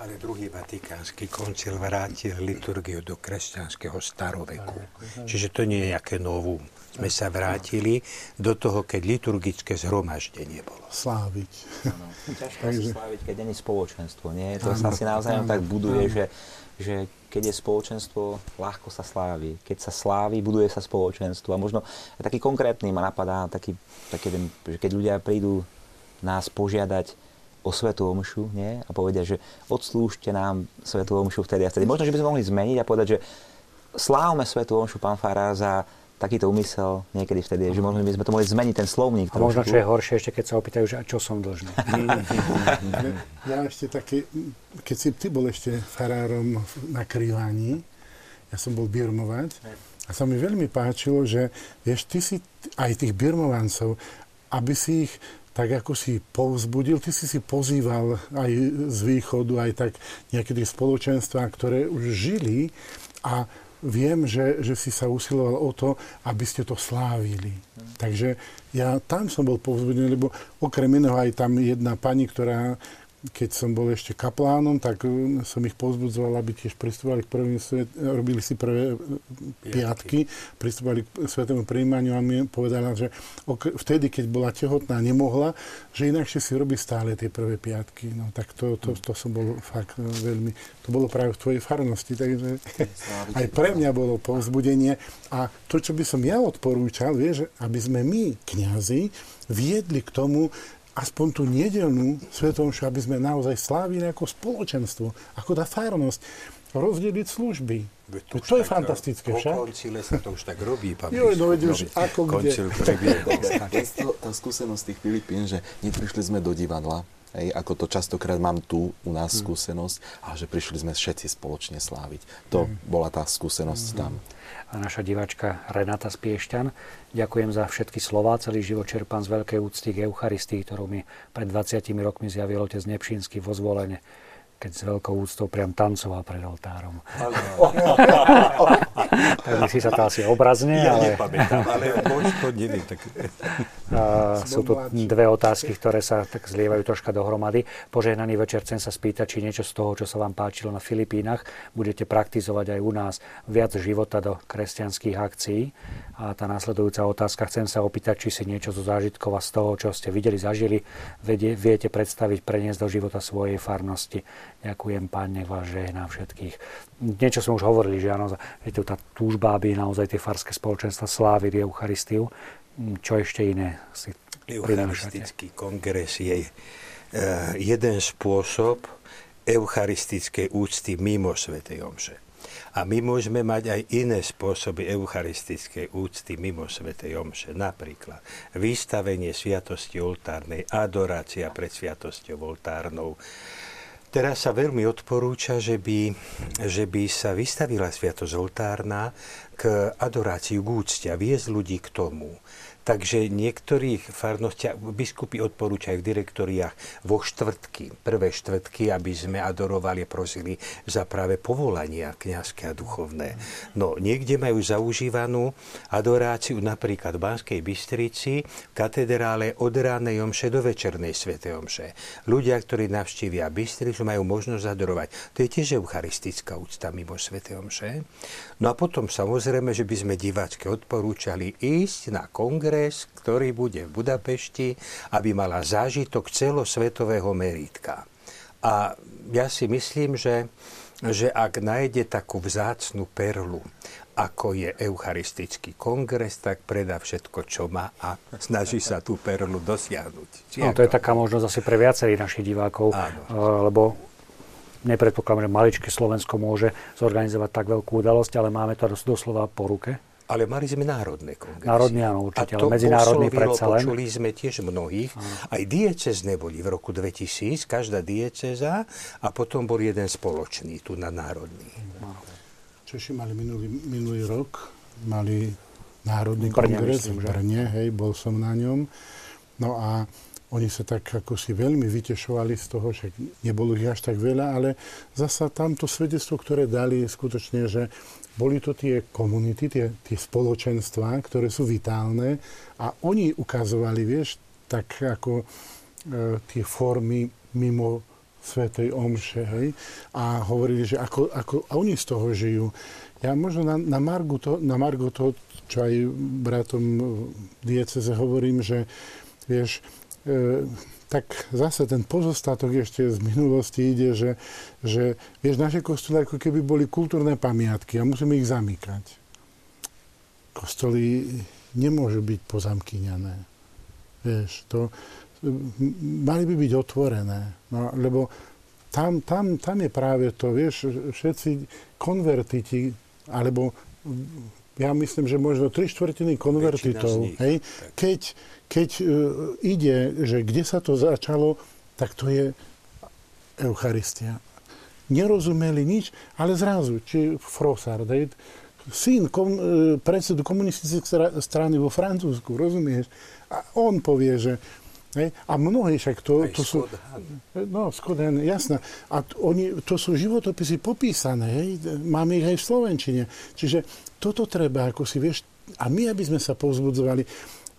[SPEAKER 2] ale druhý vatikánsky koncil vrátil liturgiu do kresťanského staroveku. Čiže to nie je nejaké novú. Sme sa vrátili do toho, keď liturgické zhromaždenie bolo.
[SPEAKER 3] Sláviť.
[SPEAKER 6] Ťažko Takže... sláviť, keď není spoločenstvo. Nie? To sa si naozaj tak buduje, že, že keď je spoločenstvo, ľahko sa slávi. Keď sa slávi, buduje sa spoločenstvo. A možno taký konkrétny ma napadá, taký, taký, že keď ľudia prídu nás požiadať o Svetú Omšu nie? a povedia, že odslúžte nám Svetú Omšu vtedy a vtedy. Možno, že by sme mohli zmeniť a povedať, že slávme Svetú Omšu, pán Fará, za takýto úmysel niekedy vtedy, že možno by sme to mohli zmeniť ten slovník.
[SPEAKER 1] A možno, čo je horšie, ešte keď sa opýtajú, že a čo som dlžný.
[SPEAKER 3] ja ešte taký, keď si ty bol ešte farárom na krývaní, ja som bol birmovať a sa mi veľmi páčilo, že vieš, ty si aj tých birmovancov, aby si ich tak ako si povzbudil, ty si si pozýval aj z východu, aj tak nejaké tie spoločenstvá, ktoré už žili a viem, že, že si sa usiloval o to, aby ste to slávili. Takže ja tam som bol povzbudený, lebo okrem iného aj tam jedna pani, ktorá keď som bol ešte kaplánom, tak uh, som ich pozbudzoval, aby tiež pristúpali k prvým svet, robili si prvé uh, piatky, pristúpali k svetému príjmaniu a mi povedala, že vtedy, keď bola tehotná, nemohla, že inakšie si robí stále tie prvé piatky. No tak to, to, to som bol fakt no, veľmi, to bolo práve v tvojej farnosti, takže aj pre mňa bolo povzbudenie. A to, čo by som ja odporúčal, vieš, aby sme my, kňazi, viedli k tomu, aspoň tú nedelnú svetomšu, aby sme naozaj slávili ako spoločenstvo, ako tá farnosť, rozdeliť služby. To, to je fantastické, však?
[SPEAKER 2] Po koncile sa to už tak robí, pán
[SPEAKER 3] Jo, no veď už ako kde.
[SPEAKER 7] tá skúsenosť tých Filipín, že neprišli sme do divadla, Hej, ako to častokrát mám tu u nás mm. skúsenosť, a že prišli sme všetci spoločne sláviť. To mm. bola tá skúsenosť mm. tam
[SPEAKER 1] a naša divačka Renata Spiešťan. Ďakujem za všetky slova, celý život čerpám z veľkej úcty k Eucharistii, ktorú mi pred 20 rokmi zjavil otec Nepšínsky vo zvolenie keď s veľkou úctou priam tancoval pred oltárom. tak si sa to asi obrazne,
[SPEAKER 2] ja ale... ale chodili, tak...
[SPEAKER 1] sú tu dve otázky, ktoré sa tak zlievajú troška dohromady. Požehnaný večer chcem sa spýtať, či niečo z toho, čo sa vám páčilo na Filipínach, budete praktizovať aj u nás viac života do kresťanských akcií. A tá následujúca otázka, chcem sa opýtať, či si niečo zo zážitkov a z toho, čo ste videli, zažili, viete predstaviť, preniesť do života svojej farnosti. Ďakujem, Pán, vás žehná všetkých. Niečo sme už hovorili, že áno, je tu tá túžba, aby naozaj tie farské spoločenstva slávili Eucharistiu. Čo ešte iné si
[SPEAKER 2] Eucharistický kongres je uh, jeden spôsob, eucharistickej úcty mimo Svetej Omše. A my môžeme mať aj iné spôsoby eucharistickej úcty mimo Svetej Omše. Napríklad vystavenie sviatosti oltárnej, adorácia pred sviatosťou oltárnou. Teraz sa veľmi odporúča, že by, že by sa vystavila sviatosť oltárna k adoráciu, k úcte a viesť ľudí k tomu. Takže niektorých farnostiach biskupy odporúčajú v direktoriách vo štvrtky, prvé štvrtky, aby sme adorovali a prosili za práve povolania kniazské a duchovné. No, niekde majú zaužívanú adoráciu napríklad v Banskej Bystrici v katedrále od ránej omše do večernej svete omše. Ľudia, ktorí navštívia Bystricu, majú možnosť adorovať. To je tiež eucharistická úcta mimo svete omše. No a potom samozrejme, že by sme diváčke odporúčali ísť na kongres kongres, ktorý bude v Budapešti, aby mala zážitok celosvetového meritka. A ja si myslím, že, že ak nájde takú vzácnu perlu, ako je Eucharistický kongres, tak predá všetko, čo má a snaží sa tú perlu dosiahnuť.
[SPEAKER 1] no, to je taká možnosť asi pre viacerých našich divákov, Áno. Eh, lebo nepredpokladám, že maličké Slovensko môže zorganizovať tak veľkú udalosť, ale máme to doslova po ruke.
[SPEAKER 2] Ale mali sme národné kongresy.
[SPEAKER 1] Národný, áno, určite, ale medzinárodný predsa len.
[SPEAKER 2] počuli sme tiež mnohých. Áno. Aj diecezne boli v roku 2000, každá dieceza a potom bol jeden spoločný, tu na národný.
[SPEAKER 3] Češi mali minulý, minulý rok, mali národný Brne, kongres myslím, v Brne, hej, bol som na ňom. No a oni sa tak ako si veľmi vytešovali z toho, že nebolo ich až tak veľa, ale zasa tamto svedectvo, ktoré dali skutočne, že boli to tie komunity, tie, tie spoločenstvá, ktoré sú vitálne a oni ukazovali, vieš, tak ako e, tie formy mimo Svetej Omše, hej, a hovorili, že ako, ako a oni z toho žijú. Ja možno na, na, Margu to, na Margu to, čo aj bratom dieceze hovorím, že vieš, e, tak zase ten pozostatok ešte z minulosti ide, že, že vieš, naše kostoly ako keby boli kultúrne pamiatky a musíme ich zamykať. Kostoly nemôžu byť pozamkyňané. Vieš, to, mali by byť otvorené, no, lebo tam, tam, tam je práve to, vieš, všetci konvertiti, alebo ja myslím, že možno tri štvrtiny konvertitov, hej, keď, keď uh, ide, že kde sa to začalo, tak to je Eucharistia. Nerozumeli nič, ale zrazu, či Frossard, hej, syn kom, uh, predsedu komunistickej strany vo Francúzsku, rozumieš? A on povie, že Hej? A mnohí však to, to sú... No, Skoden, jasné. A t- oni, to sú životopisy popísané, hej? máme ich aj v Slovenčine. Čiže toto treba, ako si vieš, a my, aby sme sa povzbudzovali,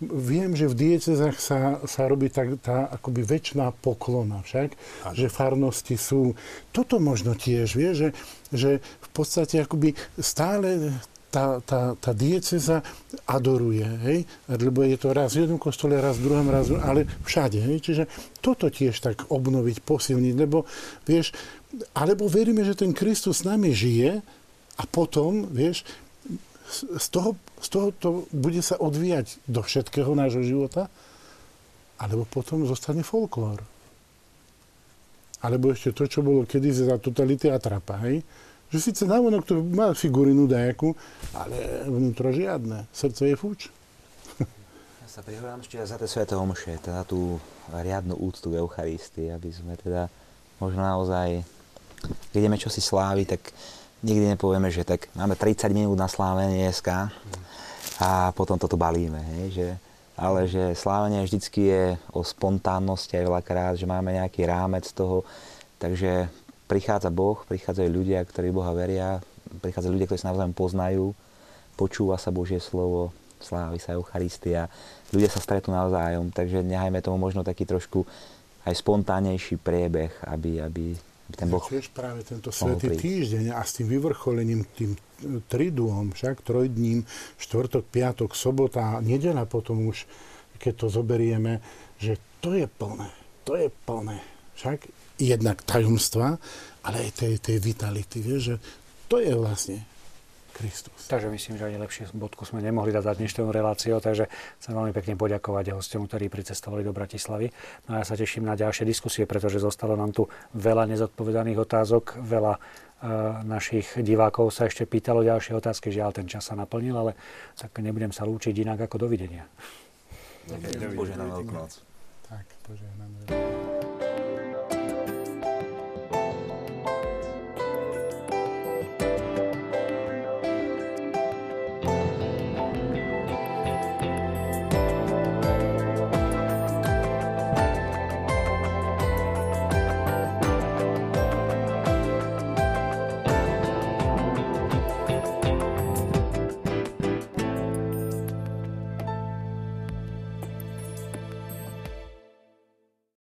[SPEAKER 3] viem, že v diecezách sa, sa robí tak, tá akoby väčšiná poklona však, ano. že farnosti sú. Toto možno tiež, vie, že, že v podstate akoby stále tá, tá, tá dieceza adoruje, hej? lebo je to raz v jednom kostole, raz v druhom, raz, ale všade. Hej? Čiže toto tiež tak obnoviť, posilniť, lebo vieš, alebo veríme, že ten Kristus s nami žije a potom, vieš, z toho, z toho to bude sa odvíjať do všetkého nášho života, alebo potom zostane folklór. Alebo ešte to, čo bolo kedysi za totality atrapa, hej? Že síce návonok to má figurinu dajaku, ale vnútro žiadne. Srdce je fúč.
[SPEAKER 6] Ja sa prihovorám ešte za tie sveté omše, teda tú riadnu úctu k Eucharistii, aby sme teda možno naozaj, keď ideme čosi slávy, tak nikdy nepovieme, že tak máme 30 minút na slávenie dneska a potom toto balíme, hej, že, ale že slávenie vždycky je o spontánnosti aj veľakrát, že máme nejaký rámec toho, takže prichádza Boh, prichádzajú ľudia, ktorí Boha veria, prichádzajú ľudia, ktorí sa navzájom poznajú, počúva sa Božie slovo, slávi sa Eucharistia, ľudia sa stretnú navzájom, takže nehajme tomu možno taký trošku aj spontánnejší priebeh, aby, aby ten Boh...
[SPEAKER 3] Tiež práve tento svetý týždeň a s tým vyvrcholením, tým triduom, však trojdním, štvrtok, piatok, sobota a nedela potom už, keď to zoberieme, že to je plné, to je plné. Však jednak tajomstva, ale aj tej, tej vitality, vieš, že to je vlastne Kristus.
[SPEAKER 1] Takže myslím, že ani lepšie bodku sme nemohli dať za dnešnou reláciu, takže chcem veľmi pekne poďakovať hostom, ktorí pricestovali do Bratislavy. No a ja sa teším na ďalšie diskusie, pretože zostalo nám tu veľa nezodpovedaných otázok, veľa uh, našich divákov sa ešte pýtalo ďalšie otázky, žiaľ ten čas sa naplnil, ale tak nebudem sa lúčiť inak ako dovidenia.
[SPEAKER 6] Požehnanú noc.
[SPEAKER 3] Tak, požehnanú